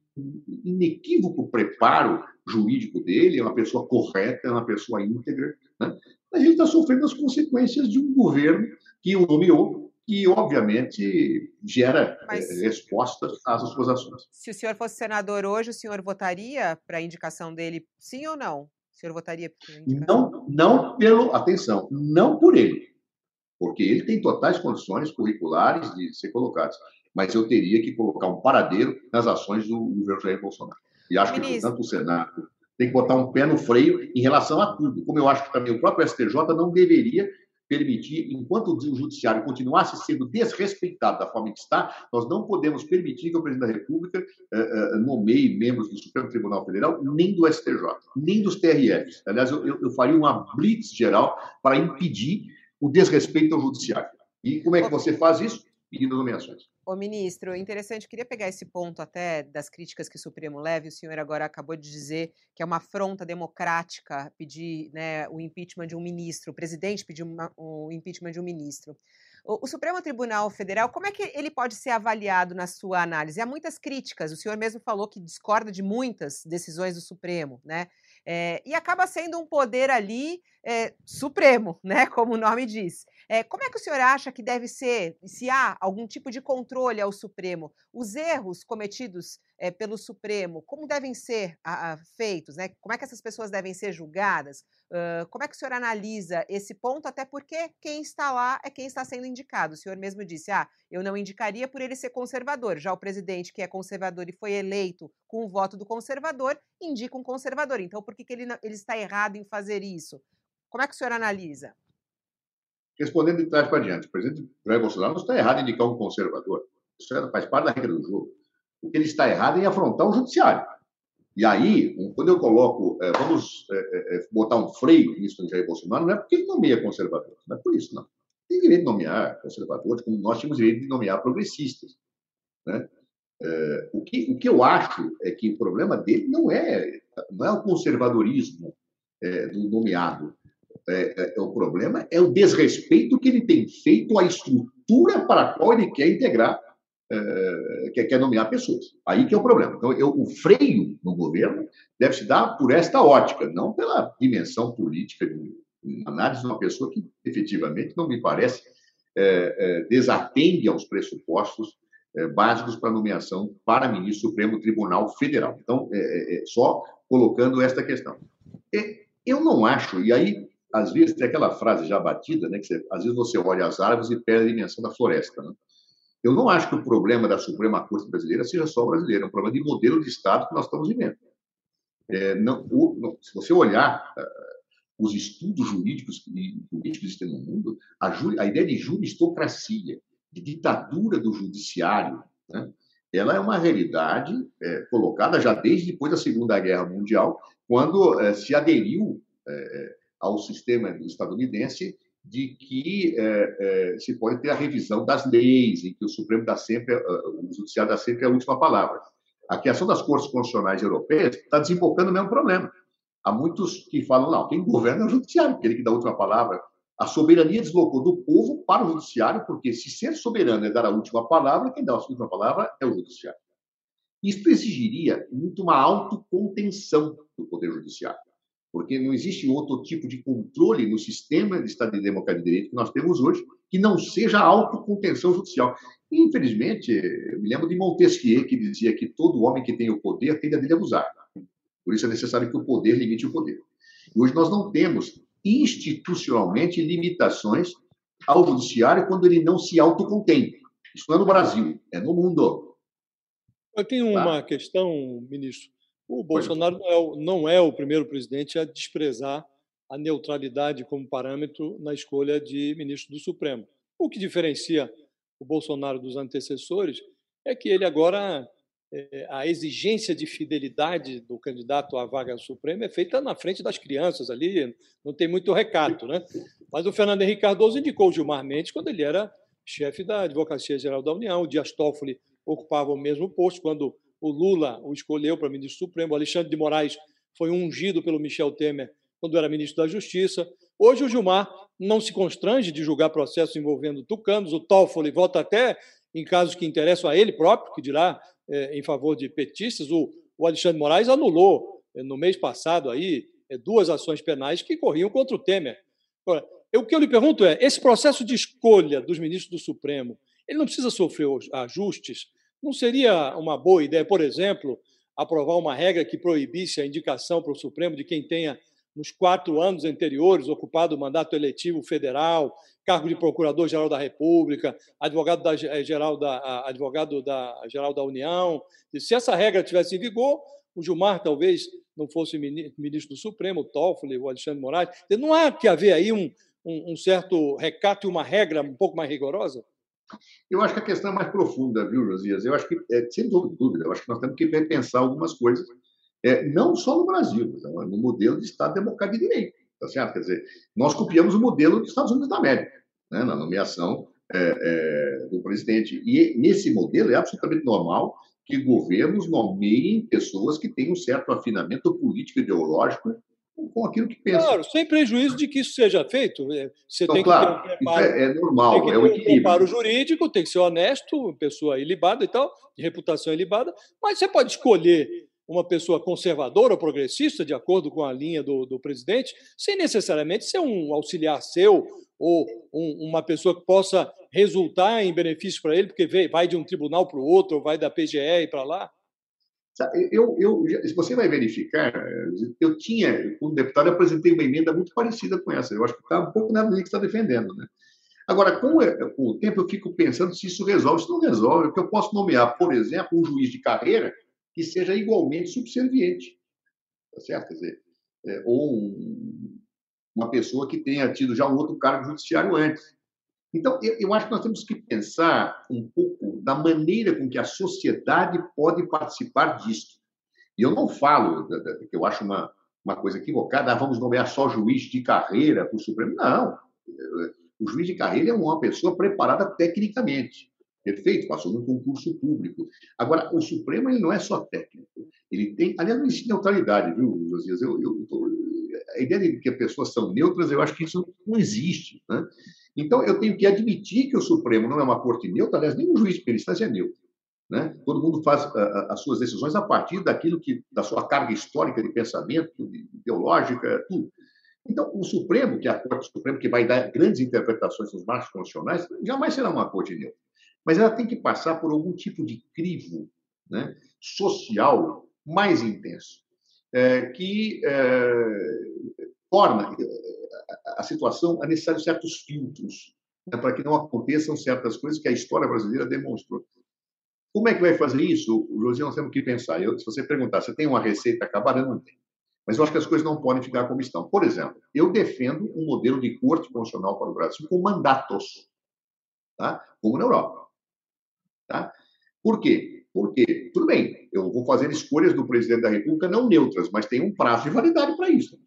inequívoco preparo jurídico dele, é uma pessoa correta, é uma pessoa íntegra, né? mas ele está sofrendo as consequências de um governo que o nomeou que, obviamente, gera Mas, eh, respostas às suas ações. Se o senhor fosse senador hoje, o senhor votaria para a indicação dele, sim ou não? O senhor votaria Não, não pelo, atenção, não por ele, porque ele tem totais condições curriculares de ser colocado. Mas eu teria que colocar um paradeiro nas ações do governo Jair Bolsonaro. E acho Ministro. que, portanto, o Senado tem que botar um pé no freio em relação a tudo. Como eu acho que também o próprio STJ não deveria permitir, enquanto o judiciário continuasse sendo desrespeitado da forma que está, nós não podemos permitir que o presidente da República eh, eh, nomeie membros do Supremo Tribunal Federal, nem do STJ, nem dos TRFs. Aliás, eu, eu faria uma blitz geral para impedir o desrespeito ao judiciário. E como é que você faz isso? Pedindo nomeações. Ô, ministro, interessante, queria pegar esse ponto até das críticas que o Supremo leva, o senhor agora acabou de dizer que é uma afronta democrática pedir né, o impeachment de um ministro, o presidente pedir uma, o impeachment de um ministro. O, Supremo Tribunal Federal, como é que ele pode ser avaliado na sua análise? Há muitas críticas, o senhor mesmo falou que discorda de muitas decisões do Supremo, né? É, e acaba sendo um poder ali é, supremo, né? Como o nome diz. É, como é que o senhor acha que deve ser, se há algum tipo de controle ao Supremo, os erros cometidos é, pelo Supremo, como devem ser a, a, feitos, né? Como é que essas pessoas devem ser julgadas? Uh, como é que o senhor analisa esse ponto? Até porque quem está lá é quem está sendo indicado. O senhor mesmo disse, ah, eu não indicaria por ele ser conservador. Já o presidente, que é conservador e foi eleito com o voto do conservador, indica um conservador. Então, por que, que ele, ele está errado em fazer isso? Como é que o senhor analisa? respondendo de trás para diante. O presidente Jair Bolsonaro não está errado em indicar um conservador. Isso faz parte da regra do jogo. Ele está errado é em afrontar o judiciário. E aí, quando eu coloco, é, vamos é, é, botar um freio nisso no Jair Bolsonaro, não é porque ele nomeia conservadores, não é por isso, não. Tem direito de nomear conservadores, como nós tínhamos direito de nomear progressistas. Né? É, o, que, o que eu acho é que o problema dele não é não é o conservadorismo é, do nomeado. É, é, o problema é o desrespeito que ele tem feito à estrutura para a qual ele quer integrar, é, quer, quer nomear pessoas. Aí que é o problema. Então, eu, o freio no governo deve se dar por esta ótica, não pela dimensão política de análise de uma pessoa que efetivamente não me parece é, é, desatende aos pressupostos é, básicos para nomeação para ministro Supremo Tribunal Federal. Então, é, é, é, só colocando esta questão. eu não acho, e aí, às vezes, tem aquela frase já batida, né, que você, às vezes você olha as árvores e perde a dimensão da floresta. Né? Eu não acho que o problema da Suprema Corte brasileira seja só brasileiro, é um problema de modelo de Estado que nós estamos vivendo. Não, o, não, se você olhar os estudos jurídicos que existem no mundo, a, a, ideia de juristocracia, de ditadura do judiciário, né, ela é uma realidade é, colocada já desde depois da Segunda Guerra Mundial, quando é, se aderiu é, é ao sistema estadunidense de que é, é, se pode ter a revisão das leis, em que o Supremo dá sempre, o Judiciário dá sempre a última palavra. A criação das cortes constitucionais europeias está desembocando o mesmo problema. Há muitos que falam, não, quem governa é o judiciário, aquele que dá a última palavra. A soberania deslocou do povo para o judiciário, porque se ser soberano é dar a última palavra, quem dá a última palavra é o judiciário. Isso exigiria muito uma autocontenção do poder judiciário, porque não existe outro tipo de controle no sistema de Estado de Democracia e Direito que nós temos hoje que não seja a autocontenção judicial. E, infelizmente, eu me lembro de Montesquieu, que dizia que todo homem que tem o poder tem a dele abusar. Por isso é necessário que o poder limite o poder. Hoje nós não temos institucionalmente limitações ao judiciário quando ele não se autocontém. Isso não é no Brasil, é no mundo. Eu tenho tá? uma questão, ministro. O Bolsonaro não é o, não é o primeiro presidente a desprezar a neutralidade como parâmetro na escolha de ministro do Supremo. O que diferencia o Bolsonaro dos antecessores é que ele agora é, a exigência de fidelidade do candidato à vaga suprema é feita na frente das crianças ali, não tem muito recato, né? Mas o Fernando Henrique Cardoso indicou o Gilmar Mendes quando ele era chefe da Advocacia Geral da União, o Dias Toffoli ocupava o mesmo posto quando o Lula o escolheu para ministro supremo, o Alexandre de Moraes foi ungido pelo Michel Temer quando era ministro da Justiça. Hoje o Gilmar não se constrange de julgar processos envolvendo tucanos, o Toffoli vota até em casos que interessam a ele próprio, que dirá é, em favor de petistas. O, o Alexandre Moraes anulou é, no mês passado aí é, duas ações penais que corriam contra o Temer. Agora, eu, o que eu lhe pergunto é: esse processo de escolha dos ministros do Supremo, ele não precisa sofrer ajustes? Não seria uma boa ideia, por exemplo, aprovar uma regra que proibisse a indicação para o Supremo de quem tenha nos quatro anos anteriores ocupado o mandato eletivo federal, cargo de procurador-geral da República, advogado da, eh, geral da, advogado da geral da União. E se essa regra tivesse em vigor, o Gilmar talvez não fosse ministro do Supremo, o Toffoli, o Alexandre Moraes. Não há que haver aí um, um, um certo recato e uma regra um pouco mais rigorosa? Eu acho que a questão é mais profunda, viu, Josias? Eu acho que, é, sem dúvida, eu acho que nós temos que repensar algumas coisas, é, não só no Brasil, no modelo de Estado democrático de direito. Tá certo? Quer dizer, nós copiamos o modelo dos Estados Unidos da América, né, na nomeação é, é, do presidente. E nesse modelo é absolutamente normal que governos nomeiem pessoas que têm um certo afinamento político ideológico com aquilo que pensam. Claro, sem prejuízo de que isso seja feito. É, você então, tem claro, que ter um preparo, é, é, normal, tem que é o equilíbrio. Um preparo jurídico, tem que ser honesto, pessoa ilibada e tal, de reputação ilibada, mas você pode escolher uma pessoa conservadora ou progressista, de acordo com a linha do, do presidente, sem necessariamente ser um auxiliar seu ou um, uma pessoa que possa resultar em benefício para ele, porque vai de um tribunal para o outro, ou vai da PGR para lá? Eu, eu, se você vai verificar, eu tinha, como deputado, eu apresentei uma emenda muito parecida com essa. Eu acho que está um pouco na linha que está defendendo. Né? Agora, com, com o tempo, eu fico pensando se isso resolve. Se não resolve, porque eu posso nomear, por exemplo, um juiz de carreira que seja igualmente subserviente. Tá certo? Quer dizer, é, ou um, uma pessoa que tenha tido já um outro cargo judiciário antes. Então, eu, eu, acho que nós temos que pensar um pouco da maneira com que a sociedade pode participar disso. E eu não falo, que eu acho uma, uma coisa equivocada, ah, vamos nomear só juiz de carreira para o Supremo. Não. O juiz de carreira é uma pessoa preparada tecnicamente. Perfeito? Passou no concurso público. Agora, o Supremo ele não é só técnico. Ele tem, aliás, não existe neutralidade, viu, Josias? Eu, eu, eu, a ideia de que as pessoas são neutras, eu acho que isso não existe. Né? Então, eu tenho que admitir que o Supremo não é uma corte neutra, aliás, o juiz de instância é neutro. Né? Todo mundo faz uh, as suas decisões a partir daquilo que, da sua carga histórica de pensamento, de, ideológica, tudo. Então, o Supremo, que é a Corte Suprema, que vai dar grandes interpretações nos marcos constitucionais, jamais será uma corte neutra. Mas ela tem que passar por algum tipo de crivo né, social mais intenso, é, que é, torna a situação a necessário certos filtros né, para que não aconteçam certas coisas que a história brasileira demonstrou. Como é que vai fazer isso? José, nós temos que pensar. Eu, se você perguntar, você tem uma receita acabada? Não tem. Mas eu acho que as coisas não podem ficar como estão. Por exemplo, eu defendo um modelo de corte constitucional para o Brasil com mandatos, tá? como na Europa. Tá? Por quê? Porque, tudo bem, eu vou fazer escolhas do presidente da República não neutras, mas tem um prazo de validade para isso.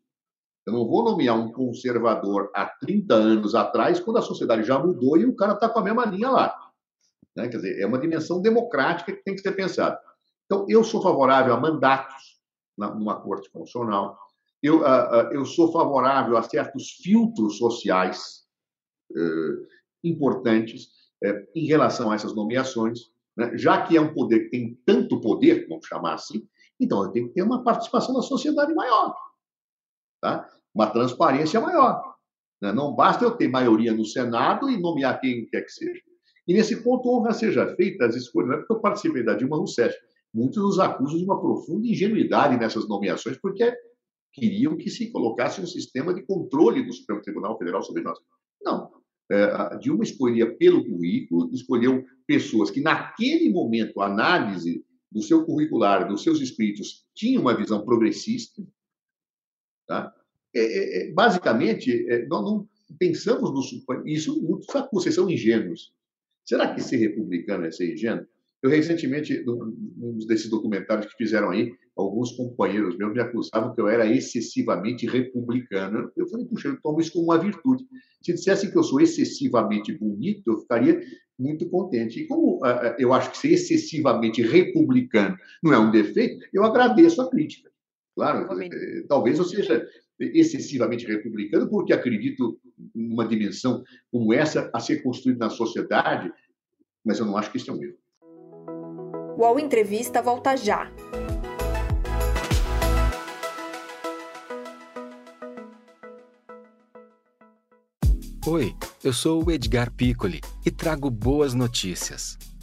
Eu não vou nomear um conservador há 30 anos atrás, quando a sociedade já mudou e o cara está com a mesma linha lá. Né? Quer dizer, é uma dimensão democrática que tem que ser pensada. Então, eu sou favorável a mandatos numa corte constitucional. Eu, uh, uh, eu sou favorável a certos filtros sociais uh, importantes em relação a essas nomeações, né? já que é um poder que tem tanto poder, vamos chamar assim, então eu tenho que ter uma participação da sociedade maior, tá? Uma transparência maior. Né? Não basta eu ter maioria no Senado e nomear quem quer que seja. E nesse ponto, honra seja feita as escolhas, não é porque eu participei da Dilma Rousseff, muitos nos acusam de uma profunda ingenuidade nessas nomeações, porque queriam que se colocasse um sistema de controle do Supremo Tribunal Federal sobre nós. Não. É, Dilma escolhia pelo currículo, escolheu pessoas que, naquele momento, a análise do seu curricular, dos seus escritos, tinha uma visão progressista. Tá? É, é, é basicamente, é, nós não pensamos no. Isso muitos acusam, vocês são ingênuos. Será que ser republicano é ser ingênuo? Eu, recentemente, num desses documentários que fizeram aí, alguns companheiros meus me acusavam que eu era excessivamente republicano. Eu falei, puxa, eu tomo isso como uma virtude. Se dissessem que eu sou excessivamente bonito, eu ficaria muito contente. E como uh, eu acho que ser excessivamente republicano não é um defeito, eu agradeço a crítica. Claro, eh, talvez eu seja excessivamente republicano porque acredito numa dimensão como essa a ser construída na sociedade, mas eu não acho que isso é um erro. O UOL Entrevista volta já. Oi, eu sou o Edgar Piccoli e trago boas notícias.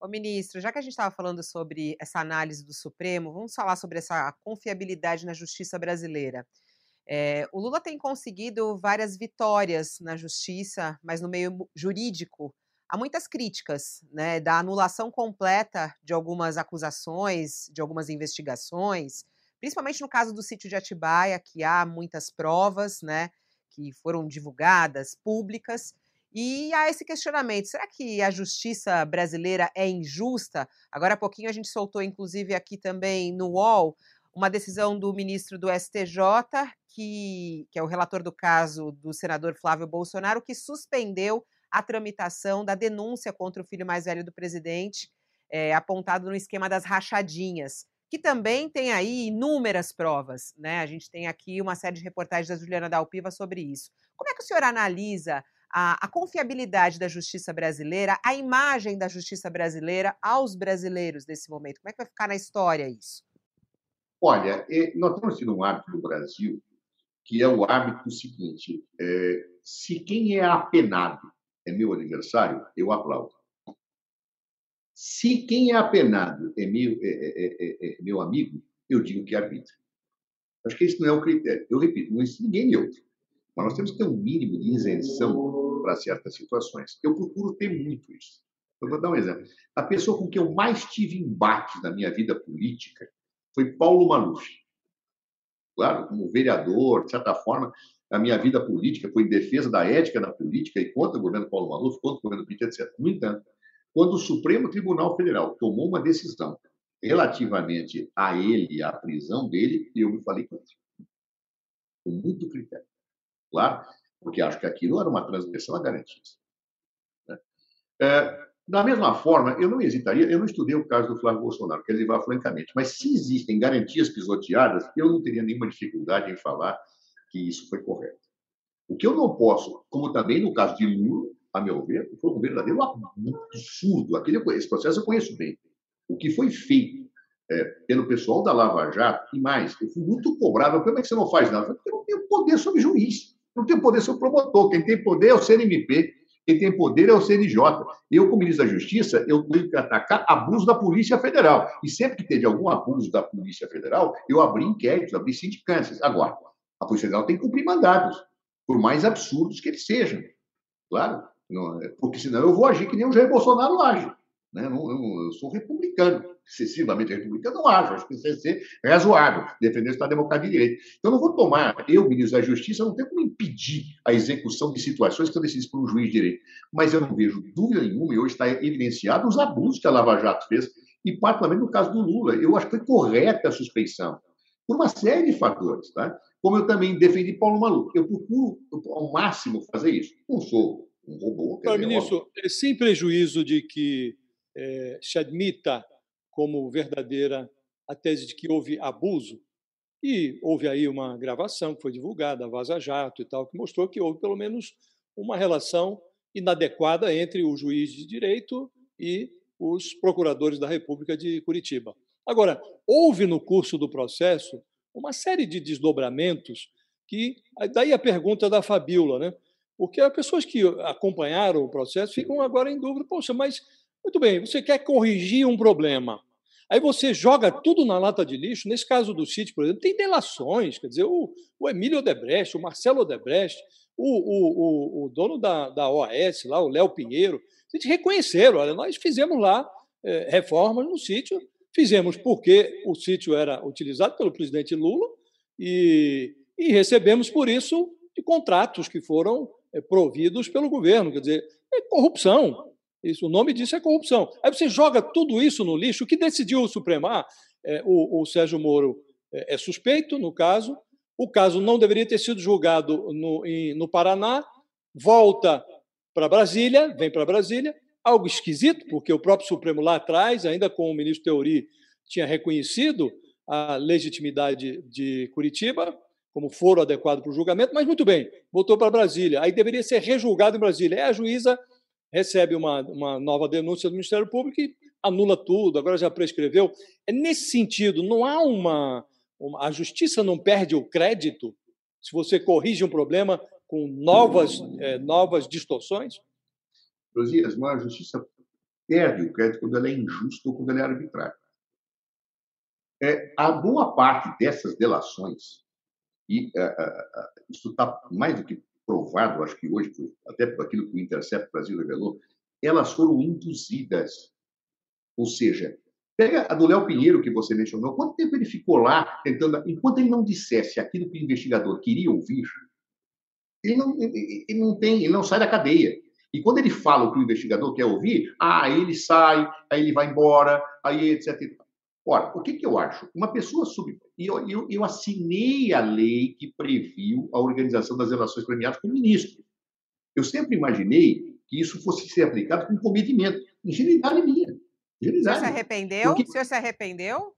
Ô, ministro, já que a gente estava falando sobre essa análise do Supremo, vamos falar sobre essa confiabilidade na justiça brasileira. É, o Lula tem conseguido várias vitórias na justiça, mas no meio jurídico há muitas críticas, né, da anulação completa de algumas acusações, de algumas investigações, principalmente no caso do sítio de Atibaia, que há muitas provas, né, que foram divulgadas, públicas, e há esse questionamento: será que a justiça brasileira é injusta? Agora há pouquinho a gente soltou, inclusive, aqui também no UOL, uma decisão do ministro do STJ, que, que é o relator do caso do senador Flávio Bolsonaro, que suspendeu a tramitação da denúncia contra o filho mais velho do presidente, é, apontado no esquema das rachadinhas, que também tem aí inúmeras provas. Né? A gente tem aqui uma série de reportagens da Juliana Dalpiva sobre isso. Como é que o senhor analisa a, a, confiabilidade da justiça brasileira, a imagem da justiça brasileira aos brasileiros nesse momento? Como é que vai ficar na história isso? Olha, nós temos tido um hábito no Brasil que é o hábito seguinte: é, se quem é apenado é meu aniversário, eu aplaudo. Se quem é apenado é meu, é, é, é, é meu amigo, eu digo que é arbitra. Acho que esse não é o critério. Eu repito, não existe ninguém neutro. Mas nós temos que ter um mínimo de isenção para certas situações. Eu procuro ter muito isso. Eu vou dar um exemplo. A pessoa com quem eu mais tive embate na minha vida política foi Paulo Maluf. Claro, como vereador, de certa forma, a minha vida política foi em defesa da ética da política e contra o governo Paulo Maluf, contra o governo Pitt, etc. No entanto, quando o Supremo Tribunal Federal tomou uma decisão relativamente a ele à prisão dele, eu me falei contra. Com muito critério. Claro, porque acho que aquilo era uma transgressão a garantias. Né? É, da mesma forma, eu não hesitaria, eu não estudei o caso do Flávio Bolsonaro, quero levar francamente, mas se existem garantias pisoteadas, eu não teria nenhuma dificuldade em falar que isso foi correto. O que eu não posso, como também no caso de Lula, a meu ver, foi um verdadeiro absurdo. Aquele, esse processo eu conheço bem. O que foi feito é, pelo pessoal da Lava Jato e mais, eu fui muito cobrado. Como é que você não faz nada? Porque eu não tenho poder sobre juiz, não tenho poder sobre promotor. Quem tem poder é o CNMP, quem tem poder é o CNJ. Eu, como ministro da Justiça, eu tenho que atacar abuso da Polícia Federal. E sempre que teve algum abuso da Polícia Federal, eu abri inquéritos, abri sindicâncias. Agora, a Polícia Federal tem que cumprir mandados, por mais absurdos que eles sejam. Claro, é, porque senão eu vou agir que nem o Jair Bolsonaro age. Né? Eu sou republicano, excessivamente republicano, não acho. Acho que precisa ser razoável, defender o Estado Democrático de Direito. Então, não vou tomar, eu, ministro da Justiça, não tenho como impedir a execução de situações que são decididas por um juiz de direito. Mas eu não vejo dúvida nenhuma, e hoje está evidenciado os abusos que a Lava Jato fez, e particularmente no caso do Lula. Eu acho que foi correta a suspeição, por uma série de fatores. Tá? Como eu também defendi Paulo Maluco. Eu procuro ao máximo fazer isso. Não sou um robô. Para, ministro, é sem prejuízo de que é, se admita como verdadeira a tese de que houve abuso, e houve aí uma gravação que foi divulgada, a Vaza Jato e tal, que mostrou que houve pelo menos uma relação inadequada entre o juiz de direito e os procuradores da República de Curitiba. Agora, houve no curso do processo uma série de desdobramentos que daí a pergunta da Fabíola, né? Porque as pessoas que acompanharam o processo ficam agora em dúvida, poxa, mas muito bem, você quer corrigir um problema. Aí você joga tudo na lata de lixo. Nesse caso do sítio, por exemplo, tem delações. Quer dizer, o, o Emílio Odebrecht, o Marcelo Odebrecht, o, o, o, dono da, da OAS, lá, o Léo Pinheiro, gente reconheceram, olha, nós fizemos lá é, reformas no sítio, fizemos porque o sítio era utilizado pelo presidente Lula e, e recebemos, por isso, de contratos que foram é, providos pelo governo. Quer dizer, é corrupção. Isso, o nome disso é corrupção. Aí você joga tudo isso no lixo. O que decidiu o Supremo? Ah, é, o, o, Sérgio Moro é, é, suspeito, no caso. O caso não deveria ter sido julgado no, em, no Paraná. Volta para Brasília, vem para Brasília. Algo esquisito, porque o próprio Supremo lá atrás, ainda com o ministro Teori, tinha reconhecido a legitimidade de Curitiba como foro adequado para o julgamento, mas muito bem, voltou para Brasília. Aí deveria ser rejulgado em Brasília. É a juíza recebe uma, uma nova denúncia do Ministério Público e anula tudo, agora já prescreveu. É nesse sentido, não há uma, uma. A justiça não perde o crédito se você corrige um problema com novas, é, novas distorções? Josias, a justiça perde o crédito quando ela é injusta ou quando ela é arbitrária. É, a boa parte dessas delações, e é, é isso está mais do que provado, acho que hoje, até por aquilo que o Intercept Brasil revelou, elas foram induzidas. Ou seja, pega a do Léo Pinheiro, que você mencionou, quanto tempo ele ficou lá tentando. Enquanto ele não dissesse aquilo que o investigador queria ouvir, ele não, ele não tem, ele não sai da cadeia. E quando ele fala o que o investigador quer ouvir, ah, ele sai, aí ele vai embora, aí etc. Ora, o que, que eu acho? Uma pessoa sub. E eu, eu, eu, assinei a lei que previu a organização das relações premiadas com o ministro. Eu sempre imaginei que isso fosse ser aplicado com comedimento. Ingenuidade minha. Ingenuidade. Você se arrependeu? Porque... O senhor se arrependeu?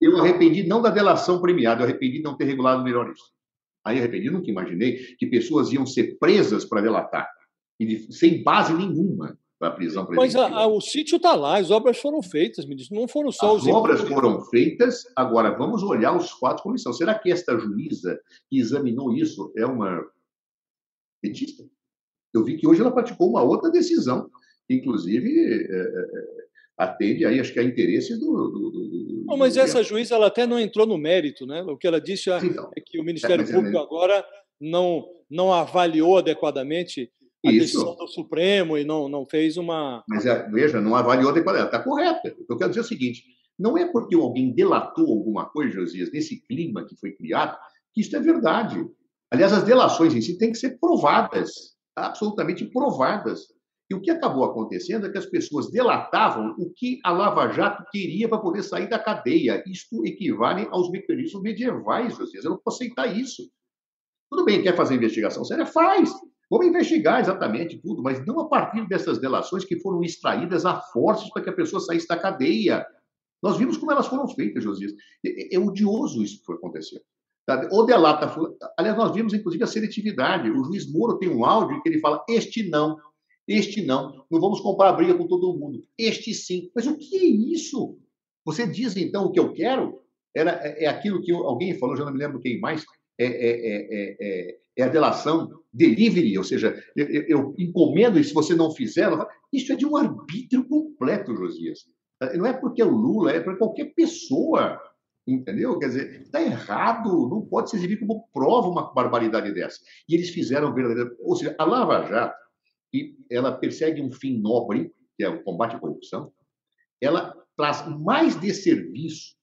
Eu arrependi não da delação premiada, eu arrependi de não ter regulado melhor isso. Aí arrependi, nunca imaginei que pessoas iam ser presas para delatar, e sem base nenhuma para a prisão preventiva. Mas a, a, o sítio está lá, as obras foram feitas, ministro. Não foram só as os. As obras foram feitas, agora vamos olhar os fatos como são. Será que esta juíza que examinou isso é uma petista? Eu vi que hoje ela praticou uma outra decisão, que inclusive é, é, é atende aí, acho que a interesses do. do, do não, mas do essa juíza ela até não entrou no mérito, né? O que ela disse é, então, é que o Ministério é, Público agora não, não avaliou adequadamente a Isso. decisão do Supremo e não, não fez uma. Mas é, veja, não avaliou adequadamente. Está correta. Eu quero dizer é o seguinte: não é porque alguém delatou alguma coisa, Josias, nesse clima que foi criado, que isso é verdade. Aliás, as delações em si têm que ser provadas, absolutamente provadas. E o que acabou acontecendo é que as pessoas delatavam o que a Lava Jato queria para poder sair da cadeia. Isto equivale aos mecanismos medievais, vocês. Eu não posso aceitar isso. Tudo bem, quer fazer investigação séria? Faz. Vamos investigar exatamente tudo, mas não a partir dessas delações que foram extraídas a forças para que a pessoa saísse da cadeia. Nós vimos como elas foram feitas, Josias. É, é odioso isso que foi acontecendo. Tá? Ou delata. Aliás, nós vimos, inclusive, a seletividade. O juiz Moro tem um áudio que ele fala: este não, este não. Não vamos comprar briga com todo mundo. Este sim. Mas o que é isso? Você diz, então, o que eu quero? Era, é, é aquilo que alguém falou, já não me lembro quem mais. É, é, é, é a delação delivery, ou seja, eu, eu encomendo e se você não fizer, isso é de um arbítrio completo, Josias. Não é porque é o Lula, é para qualquer pessoa. Entendeu? Quer dizer, está errado, não pode se exibir como prova uma barbaridade dessa. E eles fizeram verdadeira. Ou seja, a Lava Jato, ela persegue um fim nobre, que é o combate à corrupção, ela traz mais desserviço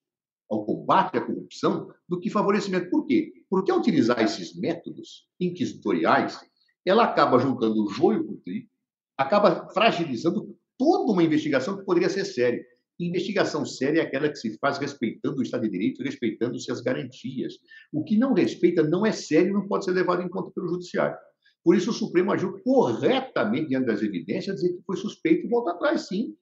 ao combate à corrupção do que favorecimento. Por quê? Porque ao utilizar esses métodos inquisitoriais, ela acaba juntando o joio com o trigo, acaba fragilizando toda uma investigação que poderia ser séria. Investigação séria é aquela que se faz respeitando o Estado de Direito, respeitando-se as garantias. O que não respeita não é sério e não pode ser levado em conta pelo Judiciário. Por isso, o Supremo agiu corretamente diante das evidências, dizer que foi suspeito e voltar atrás, sim.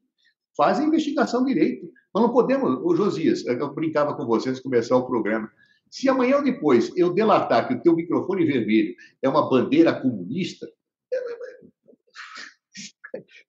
Faz a investigação direito. Nós não podemos, o Josias, eu brincava com vocês começar o programa. Se amanhã ou depois eu delatar que o teu microfone vermelho é uma bandeira comunista,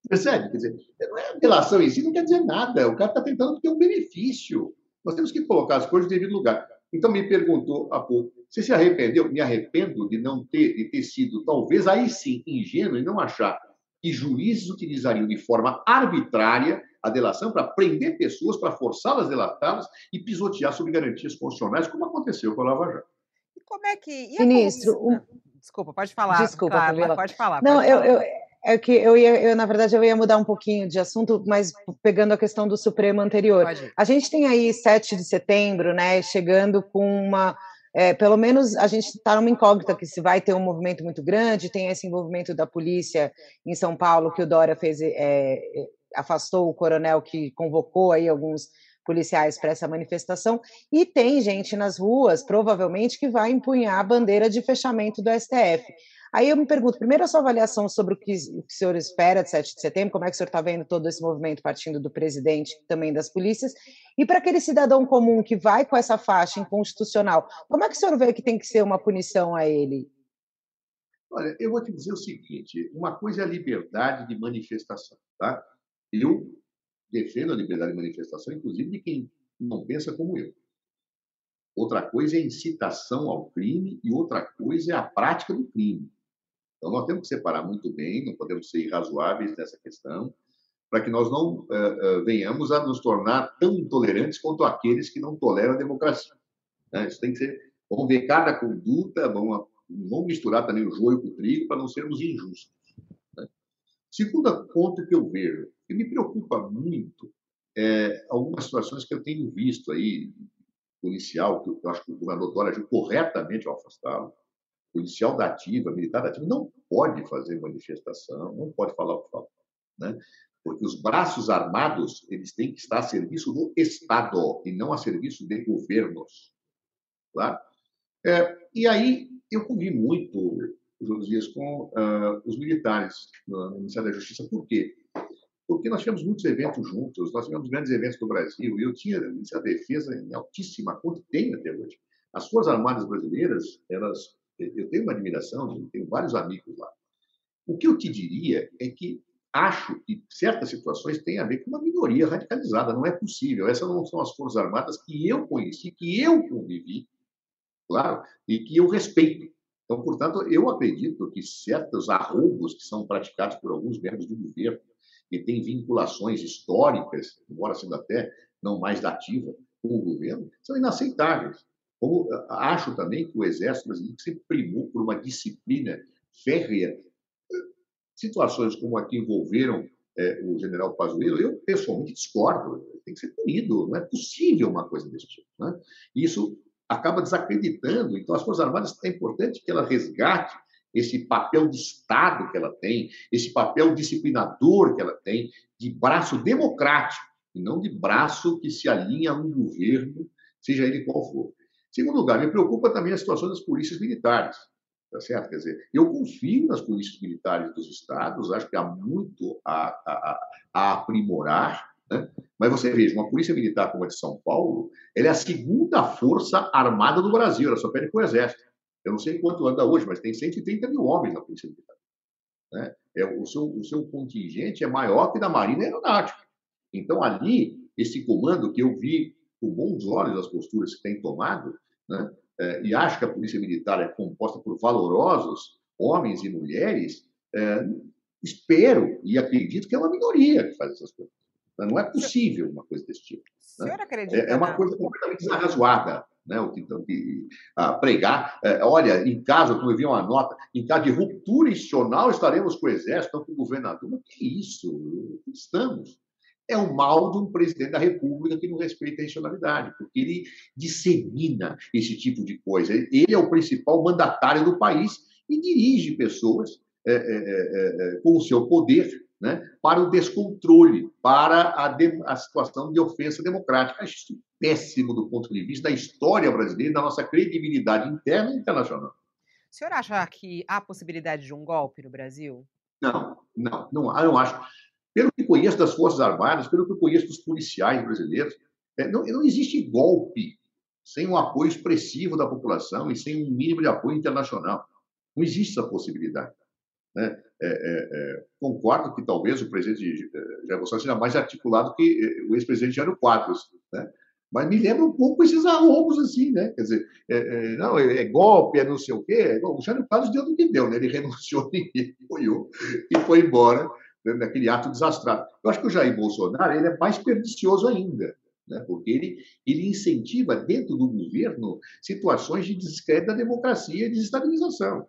Percebe? Quer dizer, não é delação em si, não quer dizer nada. O cara está tentando ter um benefício. Nós temos que colocar as coisas no devido lugar. Então, me perguntou há pouco, você se arrependeu? Me arrependo de não ter, de ter sido, talvez, aí sim, ingênuo e não achar que juízes utilizariam de forma arbitrária a delação para prender pessoas, para forçá-las a delatá-las e pisotear sobre garantias constitucionais, como aconteceu com a Lava Jato. E como é que. Ministro. Desculpa, pode falar. Desculpa, claro, pode falar. Não, pode eu, falar. eu, é que eu ia, eu, na verdade, eu ia mudar um pouquinho de assunto, mas pegando a questão do Supremo anterior. A gente tem aí 7 de setembro, né, chegando com uma. É, pelo menos a gente está numa incógnita que se vai ter um movimento muito grande, tem esse envolvimento da polícia em São Paulo, que o Dória fez, é, afastou o coronel que convocou aí alguns policiais para essa manifestação, e tem gente nas ruas, provavelmente, que vai empunhar a bandeira de fechamento do STF. Aí eu me pergunto, primeiro a sua avaliação sobre o que, o que o senhor espera de 7 de setembro, como é que o senhor está vendo todo esse movimento partindo do presidente também das polícias, e para aquele cidadão comum que vai com essa faixa inconstitucional, como é que o senhor vê que tem que ser uma punição a ele? Olha, eu vou te dizer o seguinte: uma coisa é a liberdade de manifestação, tá? Eu defendo a liberdade de manifestação, inclusive de quem não pensa como eu. Outra coisa é a incitação ao crime e outra coisa é a prática do crime. Então, nós temos que separar muito bem, não podemos ser irrazoáveis nessa questão, para que nós não uh, uh, venhamos a nos tornar tão intolerantes quanto aqueles que não toleram a democracia. Né? Isso tem que ser. Vamos ver cada conduta, vamos, vamos misturar também o joio com o trigo para não sermos injustos. Né? Segundo ponto que eu vejo, que me preocupa muito, é algumas situações que eu tenho visto aí, policial, que eu acho que o governador Dória agiu corretamente ao afastá-lo, policial da ativa, militar da ativa, não pode fazer manifestação, não pode falar o que fala. Né? Porque os braços armados eles têm que estar a serviço do Estado e não a serviço de governos. Claro? É, e aí eu convivi muito, Josias, com uh, os militares no Ministério da Justiça. Por quê? Porque nós tivemos muitos eventos juntos, nós tivemos grandes eventos no Brasil, e eu tinha a defesa em altíssima conta, tenho até hoje. As Forças Armadas Brasileiras, elas eu tenho uma admiração, tenho vários amigos lá. O que eu te diria é que acho que certas situações têm a ver com uma minoria radicalizada. Não é possível. Essas não são as Forças Armadas que eu conheci, que eu convivi, claro, e que eu respeito. Então, portanto, eu acredito que certos arroubos que são praticados por alguns membros do governo, que têm vinculações históricas, embora sendo até não mais dativa com o governo, são inaceitáveis. Como acho também que o Exército brasileiro sempre primou por uma disciplina férrea. Situações como a que envolveram é, o general Pazuello, eu pessoalmente discordo. Tem que ser punido. Não é possível uma coisa desse tipo. Né? Isso acaba desacreditando. Então, as Forças Armadas é importante que ela resgate esse papel de Estado que ela tem, esse papel disciplinador que ela tem, de braço democrático, e não de braço que se alinha a um governo, seja ele qual for. Segundo lugar, me preocupa também a situação das polícias militares. Tá certo? Quer dizer, eu confio nas polícias militares dos estados, acho que há muito a, a, a aprimorar, né? mas você veja, uma polícia militar como a de São Paulo, ela é a segunda força armada do Brasil, ela só perde com o Exército. Eu não sei quanto anda hoje, mas tem 130 mil homens na polícia militar. Né? É, o, seu, o seu contingente é maior que da Marinha Aeronáutica. Então, ali, esse comando que eu vi com bons olhos as posturas que tem tomado, né? É, e acho que a polícia militar é composta por valorosos homens e mulheres, é, espero e acredito que é uma minoria que faz essas coisas. Não é possível uma coisa desse tipo. Né? É, é, uma coisa completamente desarrazoada. Né, o que a pregar. É, olha, em como eu vi uma nota, em caso de ruptura institucional, estaremos com o Exército, com o governador. Mas que isso? Estamos é o mal de um presidente da República que não respeita a institucionalidade, porque ele dissemina esse tipo de coisa. Ele é o principal mandatário do país e dirige pessoas é, é, é, é com o seu poder né, para o descontrole, para a, de, a, situação de ofensa democrática. Acho isso péssimo do ponto de vista da história brasileira, da nossa credibilidade interna e internacional. O senhor acha que há possibilidade de um golpe no Brasil? Não, não, não, eu não acho. Pelo que conheço das Forças Armadas, pelo que conheço dos policiais brasileiros, é, não, não existe golpe sem um apoio expressivo da população e sem um mínimo de apoio internacional. Não existe essa possibilidade. Né? É, é, é, concordo que talvez o presidente eh, Jair Bolsonaro seja mais articulado que eh, o ex-presidente Jair Quadros, né? mas me lembra um pouco esses arrombos assim, né? Quer dizer, é, é, não, é, é, golpe, é não sei o quê. Bom, o Jair Quadros deu o que deu, né? Ele renunciou, ninguém apoiou e foi embora né, naquele ato desastrado. Eu acho que o Jair Bolsonaro ele é mais pernicioso ainda, né, porque ele, ele incentiva dentro do governo situações de descrédito da democracia e desestabilização.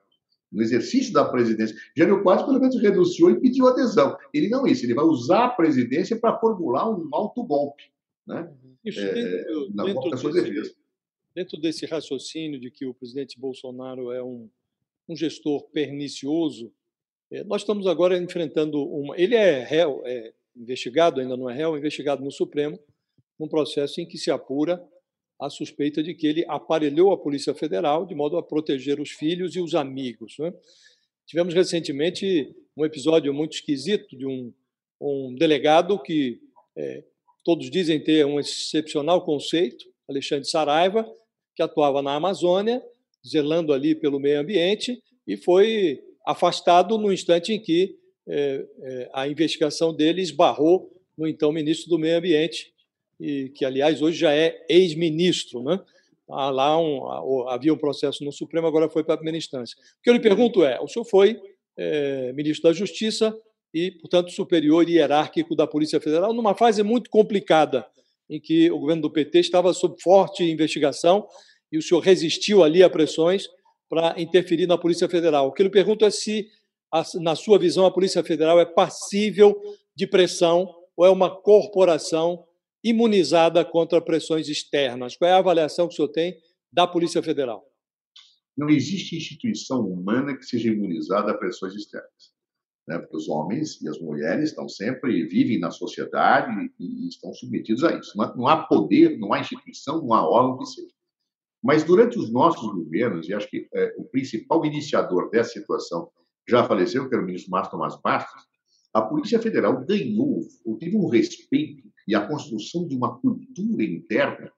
No exercício da presidência, Jânio Quadros, pelo menos, renunciou e pediu adesão. Ele não é isso, ele vai usar a presidência para formular um alto golpe. Né? Isso, é, dentro, na dentro desse, defesa. Dentro desse raciocínio de que o presidente Bolsonaro é um, um gestor pernicioso, é, nós estamos agora enfrentando uma. Ele é réu, é investigado, ainda não é réu, investigado no Supremo, num processo em que se apura a suspeita de que ele aparelhou a Polícia Federal de modo a proteger os filhos e os amigos. Né? Tivemos recentemente um episódio muito esquisito de um, um delegado que é, todos dizem ter um excepcional conceito, Alexandre Saraiva, que atuava na Amazônia, zelando ali pelo meio ambiente, e foi afastado no instante em que é, é, a investigação dele esbarrou no então ministro do Meio Ambiente, e que, aliás, hoje já é ex-ministro. Né? Há lá um, havia um processo no Supremo, agora foi para a primeira instância. O que eu lhe pergunto é: o senhor foi é, ministro da Justiça e, portanto, superior hierárquico da Polícia Federal, numa fase muito complicada, em que o governo do PT estava sob forte investigação e o senhor resistiu ali a pressões para interferir na Polícia Federal. O que eu lhe pergunto é se, na sua visão, a Polícia Federal é passível de pressão ou é uma corporação imunizada contra pressões externas. Qual é a avaliação que o senhor tem da Polícia Federal? Não existe instituição humana que seja imunizada a pressões externas. Né? Porque os homens e as mulheres estão sempre, vivem na sociedade e estão submetidos a isso. Não há poder, não há instituição, não há órgão que seja. Mas durante os nossos governos, e acho que é, o principal iniciador dessa situação já faleceu, que era o ministro Márcio Tomás Bastos, a Polícia Federal ganhou, ou teve um respeito e a construção de uma cultura interna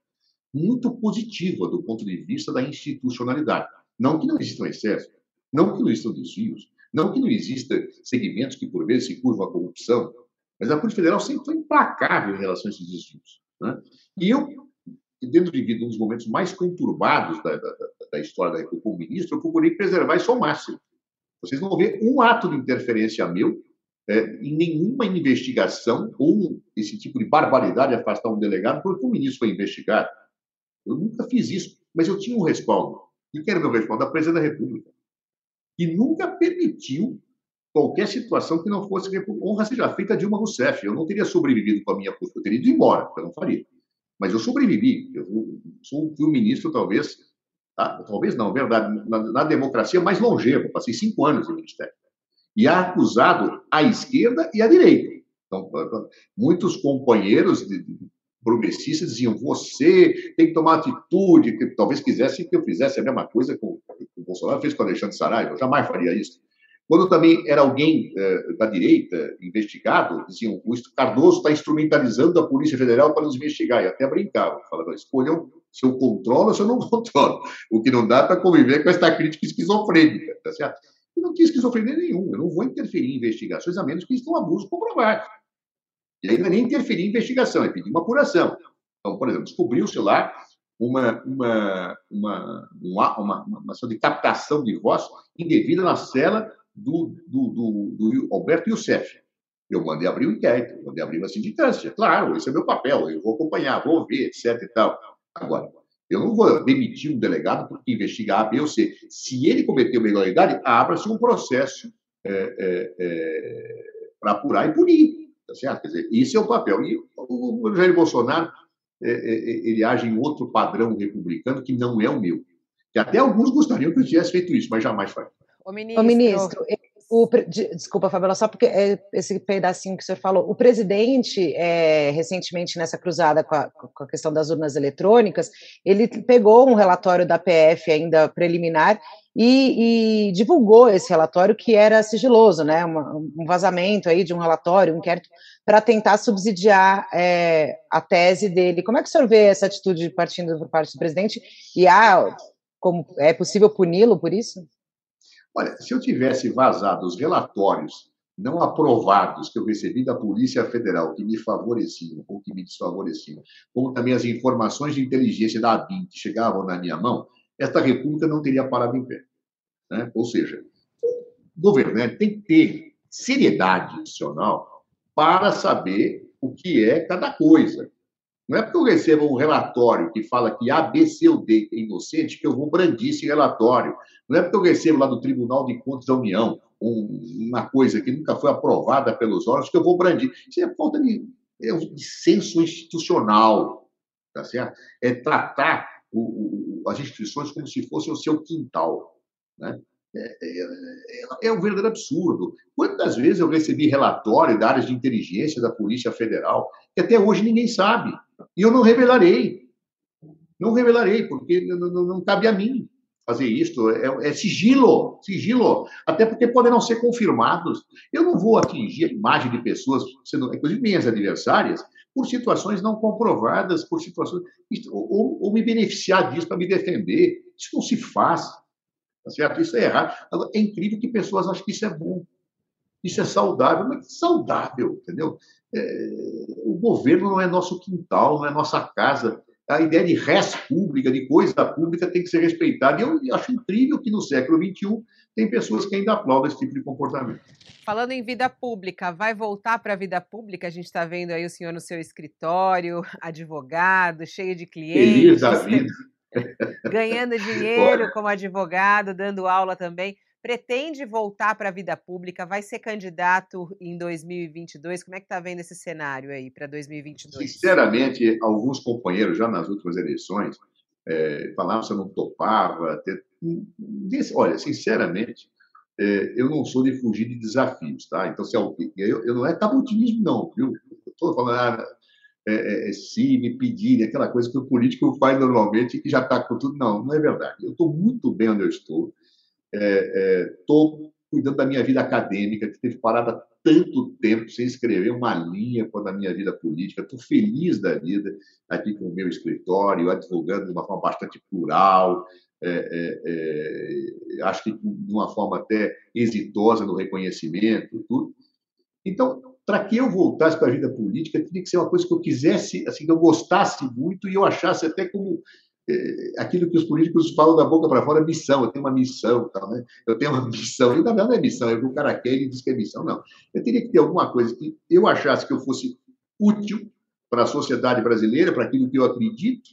muito positiva do ponto de vista da institucionalidade. Não que não existam excessos, não que não existam desvios, não que não existam segmentos que, por vezes, se curvam à corrupção, mas a Polícia Federal sempre foi implacável em relação a esses desvios. Né? E eu dentro de um dos momentos mais conturbados da, da, da história da República como ministro, eu procurei preservar isso ao máximo. Vocês vão ver um ato de interferência meu é, em nenhuma investigação ou esse tipo de barbaridade afastar um delegado porque o ministro foi investigado. Eu nunca fiz isso, mas eu tinha um respaldo. E que era o meu respaldo? Da presidência da República. E nunca permitiu qualquer situação que não fosse honra seja feita a Dilma Rousseff. Eu não teria sobrevivido com a minha postura, eu teria ido embora, eu não faria. Mas eu sobrevivi. Eu sou, um ministro, talvez, tá? talvez não, verdade, na, na democracia mais longeva. Passei cinco anos no ministério. E há acusado à esquerda e à direita. Então, muitos companheiros de, progressistas diziam: você tem que tomar atitude, que talvez quisessem que eu fizesse a mesma coisa que o Bolsonaro fez com o Alexandre Saraiva. Eu jamais faria isso. Quando também era alguém eh, da direita investigado, diziam: o Cardoso está instrumentalizando a Polícia Federal para nos investigar. E até brincavam, falavam: escolham se eu controlo ou se eu não controlo. O que não dá para conviver com esta crítica esquizofrênica, tá certo? E não tinha esquizofrenia nenhuma. Eu não vou interferir em investigações, a menos que estão abuso comprovado. E aí não é nem interferir em investigação, é pedir uma apuração. Então, por exemplo, descobriu-se lá uma, uma, uma, uma, uma, ação de captação de voz indevida na cela do, do, do, do Alberto Youssef. Eu mandei abrir o inquérito, mandei abrir uma sindicância. Claro, esse é meu papel, eu vou acompanhar, vou ver, etc. E tal. Agora, eu não vou demitir um delegado porque investigar A, B ou C. Se ele cometeu uma ilegalidade, abra-se um processo é, é, é, para apurar e punir. Tá certo? Quer dizer, esse é o papel. E o Jair Bolsonaro é, é, é, ele age em outro padrão republicano que não é o meu. Que até alguns gostariam que eu tivesse feito isso, mas jamais faria. O ministro, o ministro o, desculpa, Fabiola, só porque é esse pedacinho que o senhor falou. O presidente, é, recentemente, nessa cruzada com a, com a, questão das urnas eletrônicas, ele pegou um relatório da PF ainda preliminar e, e divulgou esse relatório que era sigiloso, né? Uma, um vazamento aí de um relatório, um inquérito, para tentar subsidiar é, a tese dele. Como é que o senhor vê essa atitude partindo por parte do presidente? E há, como, é possível puni-lo por isso? Olha, se eu tivesse vazado os relatórios não aprovados que eu recebi da Polícia Federal, que me favoreciam ou que me desfavoreciam, como também as informações de inteligência da ABIN que chegavam na minha mão, esta república não teria parado em pé. Né? Ou seja, o governante tem que ter seriedade institucional para saber o que é cada coisa. Não é porque eu recebo um relatório que fala que A, B, C ou D é inocente que eu vou brandir esse relatório. Não é porque eu recebo lá do Tribunal de Contas da União uma coisa que nunca foi aprovada pelos órgãos que eu vou brandir. Isso é falta de, é um senso institucional, tá certo? É tratar o, o, as instituições como se fosse o seu quintal, né? É, é, é, é, um verdadeiro absurdo. Quantas vezes eu recebi relatório da área de inteligência da Polícia Federal, que até hoje ninguém sabe. E eu não revelarei. Não revelarei, porque não, não, não cabe a mim fazer isso. É, é, sigilo, sigilo. Até porque podem não ser confirmados. Eu não vou atingir a imagem de pessoas, sendo, inclusive minhas adversárias, por situações não comprovadas, por situações. Ou, ou me beneficiar disso para me defender. Isso não se faz. Tá certo? Isso é errado. É incrível que pessoas acham que isso é bom. Isso é saudável, mas é saudável, entendeu? É, o governo não é nosso quintal, não é nossa casa. A ideia de res pública, de coisa pública, tem que ser respeitada. E eu acho incrível que no século XXI tem pessoas que ainda aplaudem esse tipo de comportamento. Falando em vida pública, vai voltar para a vida pública? A gente está vendo aí o senhor no seu escritório, advogado, cheio de clientes. Feliz da vida. ganhando dinheiro como advogado, dando aula também. Pretende voltar para a vida pública? Vai ser candidato em 2022? Como é que está vendo esse cenário aí para 2022? Sinceramente, alguns companheiros já nas últimas eleições é, falavam se eu não topava. Ter... Olha, sinceramente, é, eu não sou de fugir de desafios, tá? Então, se eu, eu, eu não é cabutinismo, não, viu? Estou falando, ah, é, é, é, se me pedirem, aquela coisa que o político faz normalmente que já está com tudo. Não, não é verdade. Eu estou muito bem onde eu estou. Estou é, cuidando da minha vida acadêmica, que teve parada tanto tempo sem escrever uma linha com a minha vida política. Estou feliz da vida aqui com o meu escritório, advogando de uma forma bastante plural, é, é, é, acho que de uma forma até exitosa no reconhecimento, tudo. Então, para que eu voltasse para a vida política, teria que ser uma coisa que eu quisesse, assim, que eu gostasse muito e eu achasse até como é, aquilo que os políticos falam da boca para fora, missão. Eu tenho uma missão, tal, né? Eu tenho uma missão. E na verdade não é missão, é o que o cara quer e diz que é missão. Não. Eu teria que ter alguma coisa que eu achasse que eu fosse útil para a sociedade brasileira, para aquilo que eu acredito,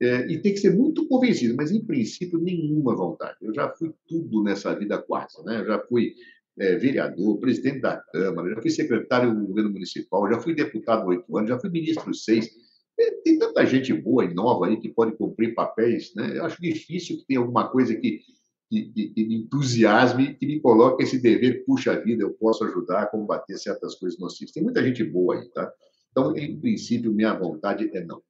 é, e tem que ser muito convencido, mas em princípio nenhuma vontade. Eu já fui tudo nessa vida quase, né? Eu já fui é, vereador, presidente da Câmara, já fui secretário do governo municipal, já fui deputado oito anos, já fui ministro seis. Tem tanta gente boa e nova aí que pode cumprir papéis, né? Eu acho difícil que tenha alguma coisa que, que, que, me entusiasme, que me coloque esse dever, puxa vida, eu posso ajudar a combater certas coisas nocivas. Tem muita gente boa aí, tá? Então, em princípio, minha vontade é não.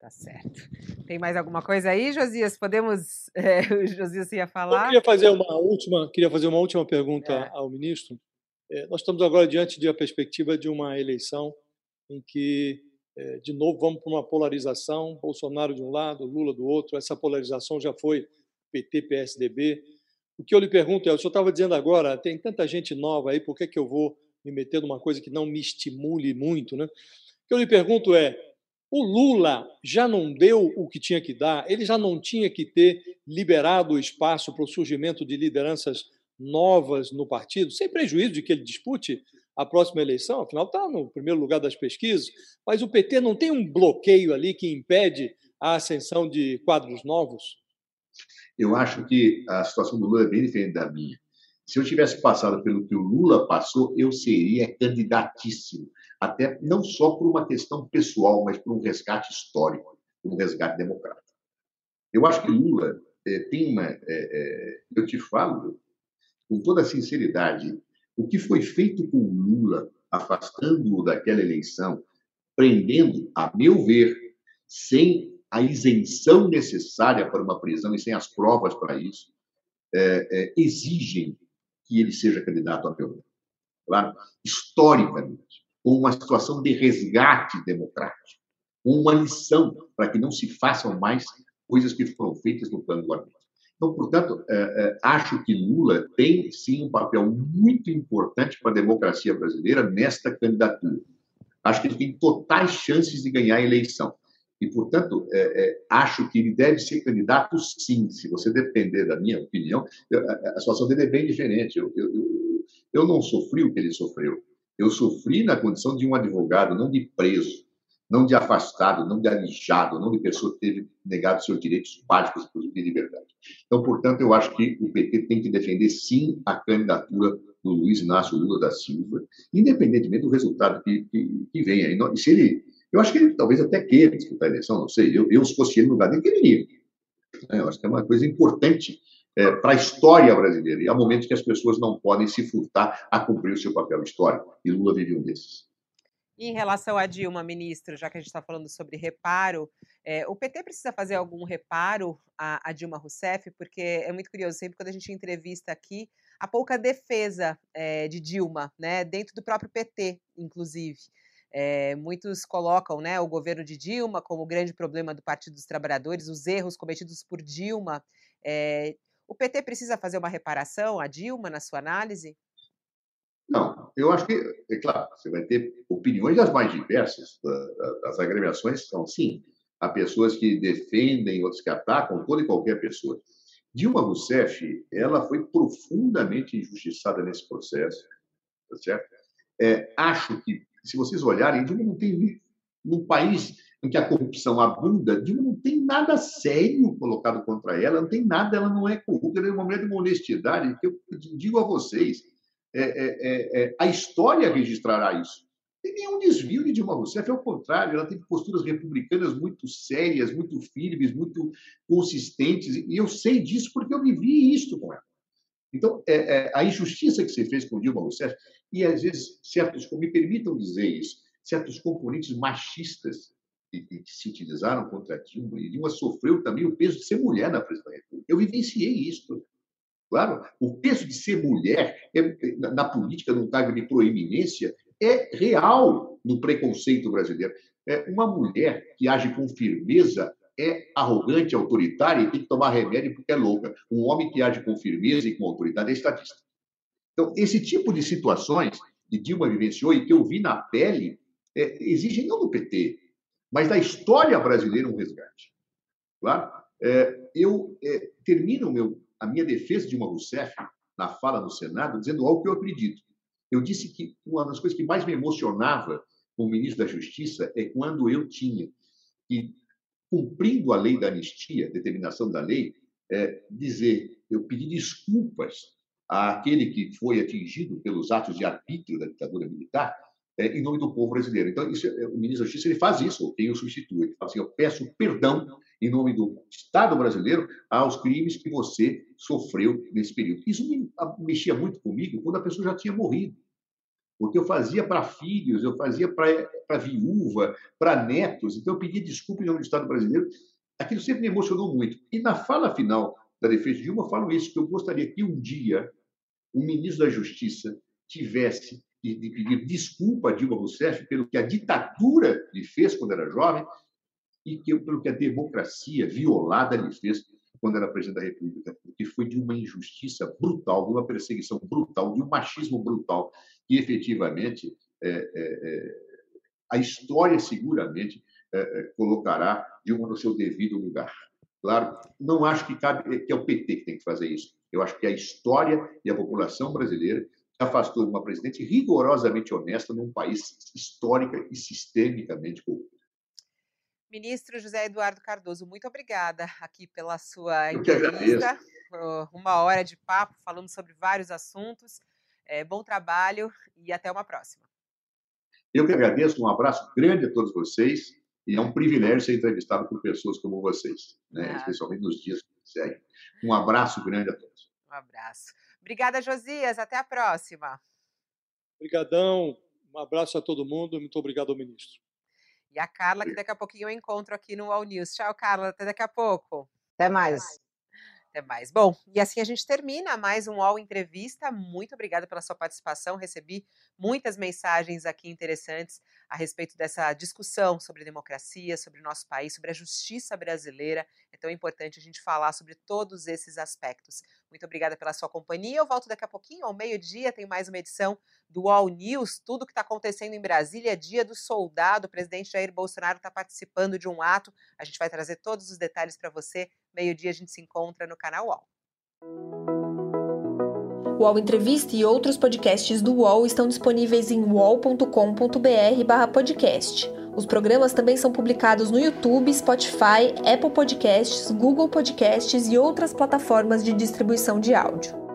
Tá certo. Tem mais alguma coisa aí, Josias? Podemos. É, o Josias ia falar. Eu queria fazer uma última, queria fazer uma última pergunta é. ao ministro. É, nós estamos agora diante de a perspectiva de uma eleição em que, de novo, vamos para uma polarização: Bolsonaro de um lado, Lula do outro. Essa polarização já foi PT, PSDB. O que eu lhe pergunto é: o senhor estava dizendo agora, tem tanta gente nova aí, por que, que eu vou me meter numa coisa que não me estimule muito? Né? O que eu lhe pergunto é: o Lula já não deu o que tinha que dar, ele já não tinha que ter liberado o espaço para o surgimento de lideranças novas no partido, sem prejuízo de que ele dispute a próxima eleição, afinal está no primeiro lugar das pesquisas, mas o PT não tem um bloqueio ali que impede a ascensão de quadros novos? Eu acho que a situação do Lula é bem diferente da minha. Se eu tivesse passado pelo que o Lula passou, eu seria candidatíssimo. Até não só por uma questão pessoal, mas por um resgate histórico, um resgate democrático. Eu acho que Lula é, tem uma. É, é, eu te falo com toda sinceridade, o que foi feito com Lula, afastando-o daquela eleição, prendendo, a meu ver, sem a isenção necessária para uma prisão e sem as provas para isso, é, é, exigem que ele seja candidato a meu claro? historicamente, com uma situação de resgate democrático, uma lição para que não se façam mais coisas que foram feitas no plano do arbítrio. Então, portanto, é, é, acho que Lula tem sim um papel muito importante para a democracia brasileira nesta candidatura. Acho que ele tem totais chances de ganhar a eleição. E, portanto, é, é, acho que ele deve ser candidato, sim. Se você depender da minha opinião, a, situação dele é bem diferente. Eu, eu, eu, eu não sofri o que ele sofreu. Eu sofri na condição de um advogado, não de preso, não de afastado, não de alijado, não de pessoa que teve negado seus direitos básicos, de liberdade. Então, portanto, eu acho que o PT tem que defender, sim, a candidatura do Luiz Inácio Lula da Silva, independentemente do resultado que, que, que venha. E se ele eu acho que ele talvez até queira disputar a eleição, não sei. Eu, eu se fosse ele no lugar dele, quereria. É, eu acho que é uma coisa importante é, para a história brasileira. E há momentos que as pessoas não podem se furtar a cumprir o seu papel histórico. E Lula vive um desses. Em relação a Dilma, ministro, já que a gente está falando sobre reparo, é, o PT precisa fazer algum reparo a, a, Dilma Rousseff? Porque é muito curioso, sempre quando a gente entrevista aqui, há pouca defesa é, de Dilma, né, dentro do próprio PT, inclusive. É, muitos colocam né, o governo de Dilma como o grande problema do Partido dos Trabalhadores, os erros cometidos por Dilma. O PT precisa fazer uma reparação a Dilma, na sua análise? Não, eu acho que, é claro, você vai ter opiniões das mais diversas, das agremiações são, sim, há pessoas que defendem, outros que atacam, toda e qualquer pessoa. Dilma Rousseff, ela foi profundamente injustiçada nesse processo, tá certo? É, acho que se vocês olharem, Dilma não tem. Num país em que a corrupção abunda, Dilma não tem nada sério colocado contra ela, não tem nada, ela não é corrupta, ela é uma mulher de uma honestidade que eu digo a vocês. É, é, é, é, a história registrará isso. Não tem nenhum desvio de Dilma Rousseff, ao contrário, ela tem posturas republicanas muito sérias, muito firmes, muito consistentes, e eu sei disso porque eu vivi isso com ela. Então, é, é, a injustiça que se fez com Dilma Rousseff, e às vezes, certos, me permitam dizer isso, certos componentes machistas que, que se utilizaram contra Dilma, e Dilma sofreu também o peso de ser mulher na presidência da República. Eu vivenciei isso. Claro, o peso de ser mulher é, na política, num cargo de proeminência, é real no preconceito brasileiro. É uma mulher que age com firmeza é arrogante, autoritária e tem que tomar remédio porque é louca. Um homem que age com firmeza e com autoridade é estatista. Então, esse tipo de situações que Dilma vivenciou e que eu vi na pele é, exigem não do PT, mas da história brasileira um resgate. Claro? É, eu é, termino meu, a minha defesa de Dilma Rousseff na fala no Senado dizendo algo que eu acredito. Eu disse que uma das coisas que mais me emocionava como ministro da Justiça é quando eu tinha que cumprindo a lei da anistia, determinação da lei, é, dizer, eu pedi desculpas àquele que foi atingido pelos atos de arbítrio da ditadura militar, é, em nome do povo brasileiro. Então, isso, é, o ministro da Justiça ele faz isso, quem o substitui. Ele fala assim: eu peço perdão em nome do Estado brasileiro aos crimes que você sofreu nesse período. Isso me, mexia muito comigo quando a pessoa já tinha morrido. Porque eu fazia para filhos, eu fazia para viúva, para netos. Então, eu pedia desculpa em nome do Estado brasileiro. Aquilo sempre me emocionou muito. E na fala final da defesa de Dilma, eu falo isso, que eu gostaria que um dia o ministro da Justiça tivesse de pedir desculpa a Dilma Rousseff pelo que a ditadura lhe fez quando era jovem e que, pelo que a democracia violada lhe fez quando era presidente da República, que foi de uma injustiça brutal, de uma perseguição brutal, de um machismo brutal, que efetivamente é, é, é, a história seguramente é, é, colocará Dilma no seu devido lugar. Claro, não acho que cabe que é o PT que tem que fazer isso. Eu acho que a história e a população brasileira afastou uma presidente rigorosamente honesta num país histórica e sistemicamente corrupto. Ministro José Eduardo Cardoso, muito obrigada aqui pela sua entrevista. Uma hora de papo falando sobre vários assuntos. É, bom trabalho e até uma próxima. Eu que agradeço, um abraço grande a todos vocês e é um privilégio ser entrevistado por pessoas como vocês, né? ah. especialmente nos dias que seguem. Um abraço grande a todos. Um abraço. Obrigada, Josias. Até a próxima. Obrigadão. Um abraço a todo mundo. Muito obrigado ao ministro. E a Carla, que daqui a pouquinho eu encontro aqui no All News. Tchau, Carla. Até daqui a pouco. Até mais. Até mais. Bom, e assim a gente termina mais um All Entrevista. Muito obrigada pela sua participação. Recebi muitas mensagens aqui interessantes a respeito dessa discussão sobre democracia, sobre o nosso país, sobre a justiça brasileira. É tão importante a gente falar sobre todos esses aspectos. Muito obrigada pela sua companhia. Eu volto daqui a pouquinho, ao meio-dia, tem mais uma edição do All News, tudo que está acontecendo em Brasília, dia do soldado. O presidente Jair Bolsonaro está participando de um ato. A gente vai trazer todos os detalhes para você. Meio-dia a gente se encontra no canal All. O UOL Entrevista e outros podcasts do UOL estão disponíveis em uol.com.br/podcast. Os programas também são publicados no YouTube, Spotify, Apple Podcasts, Google Podcasts e outras plataformas de distribuição de áudio.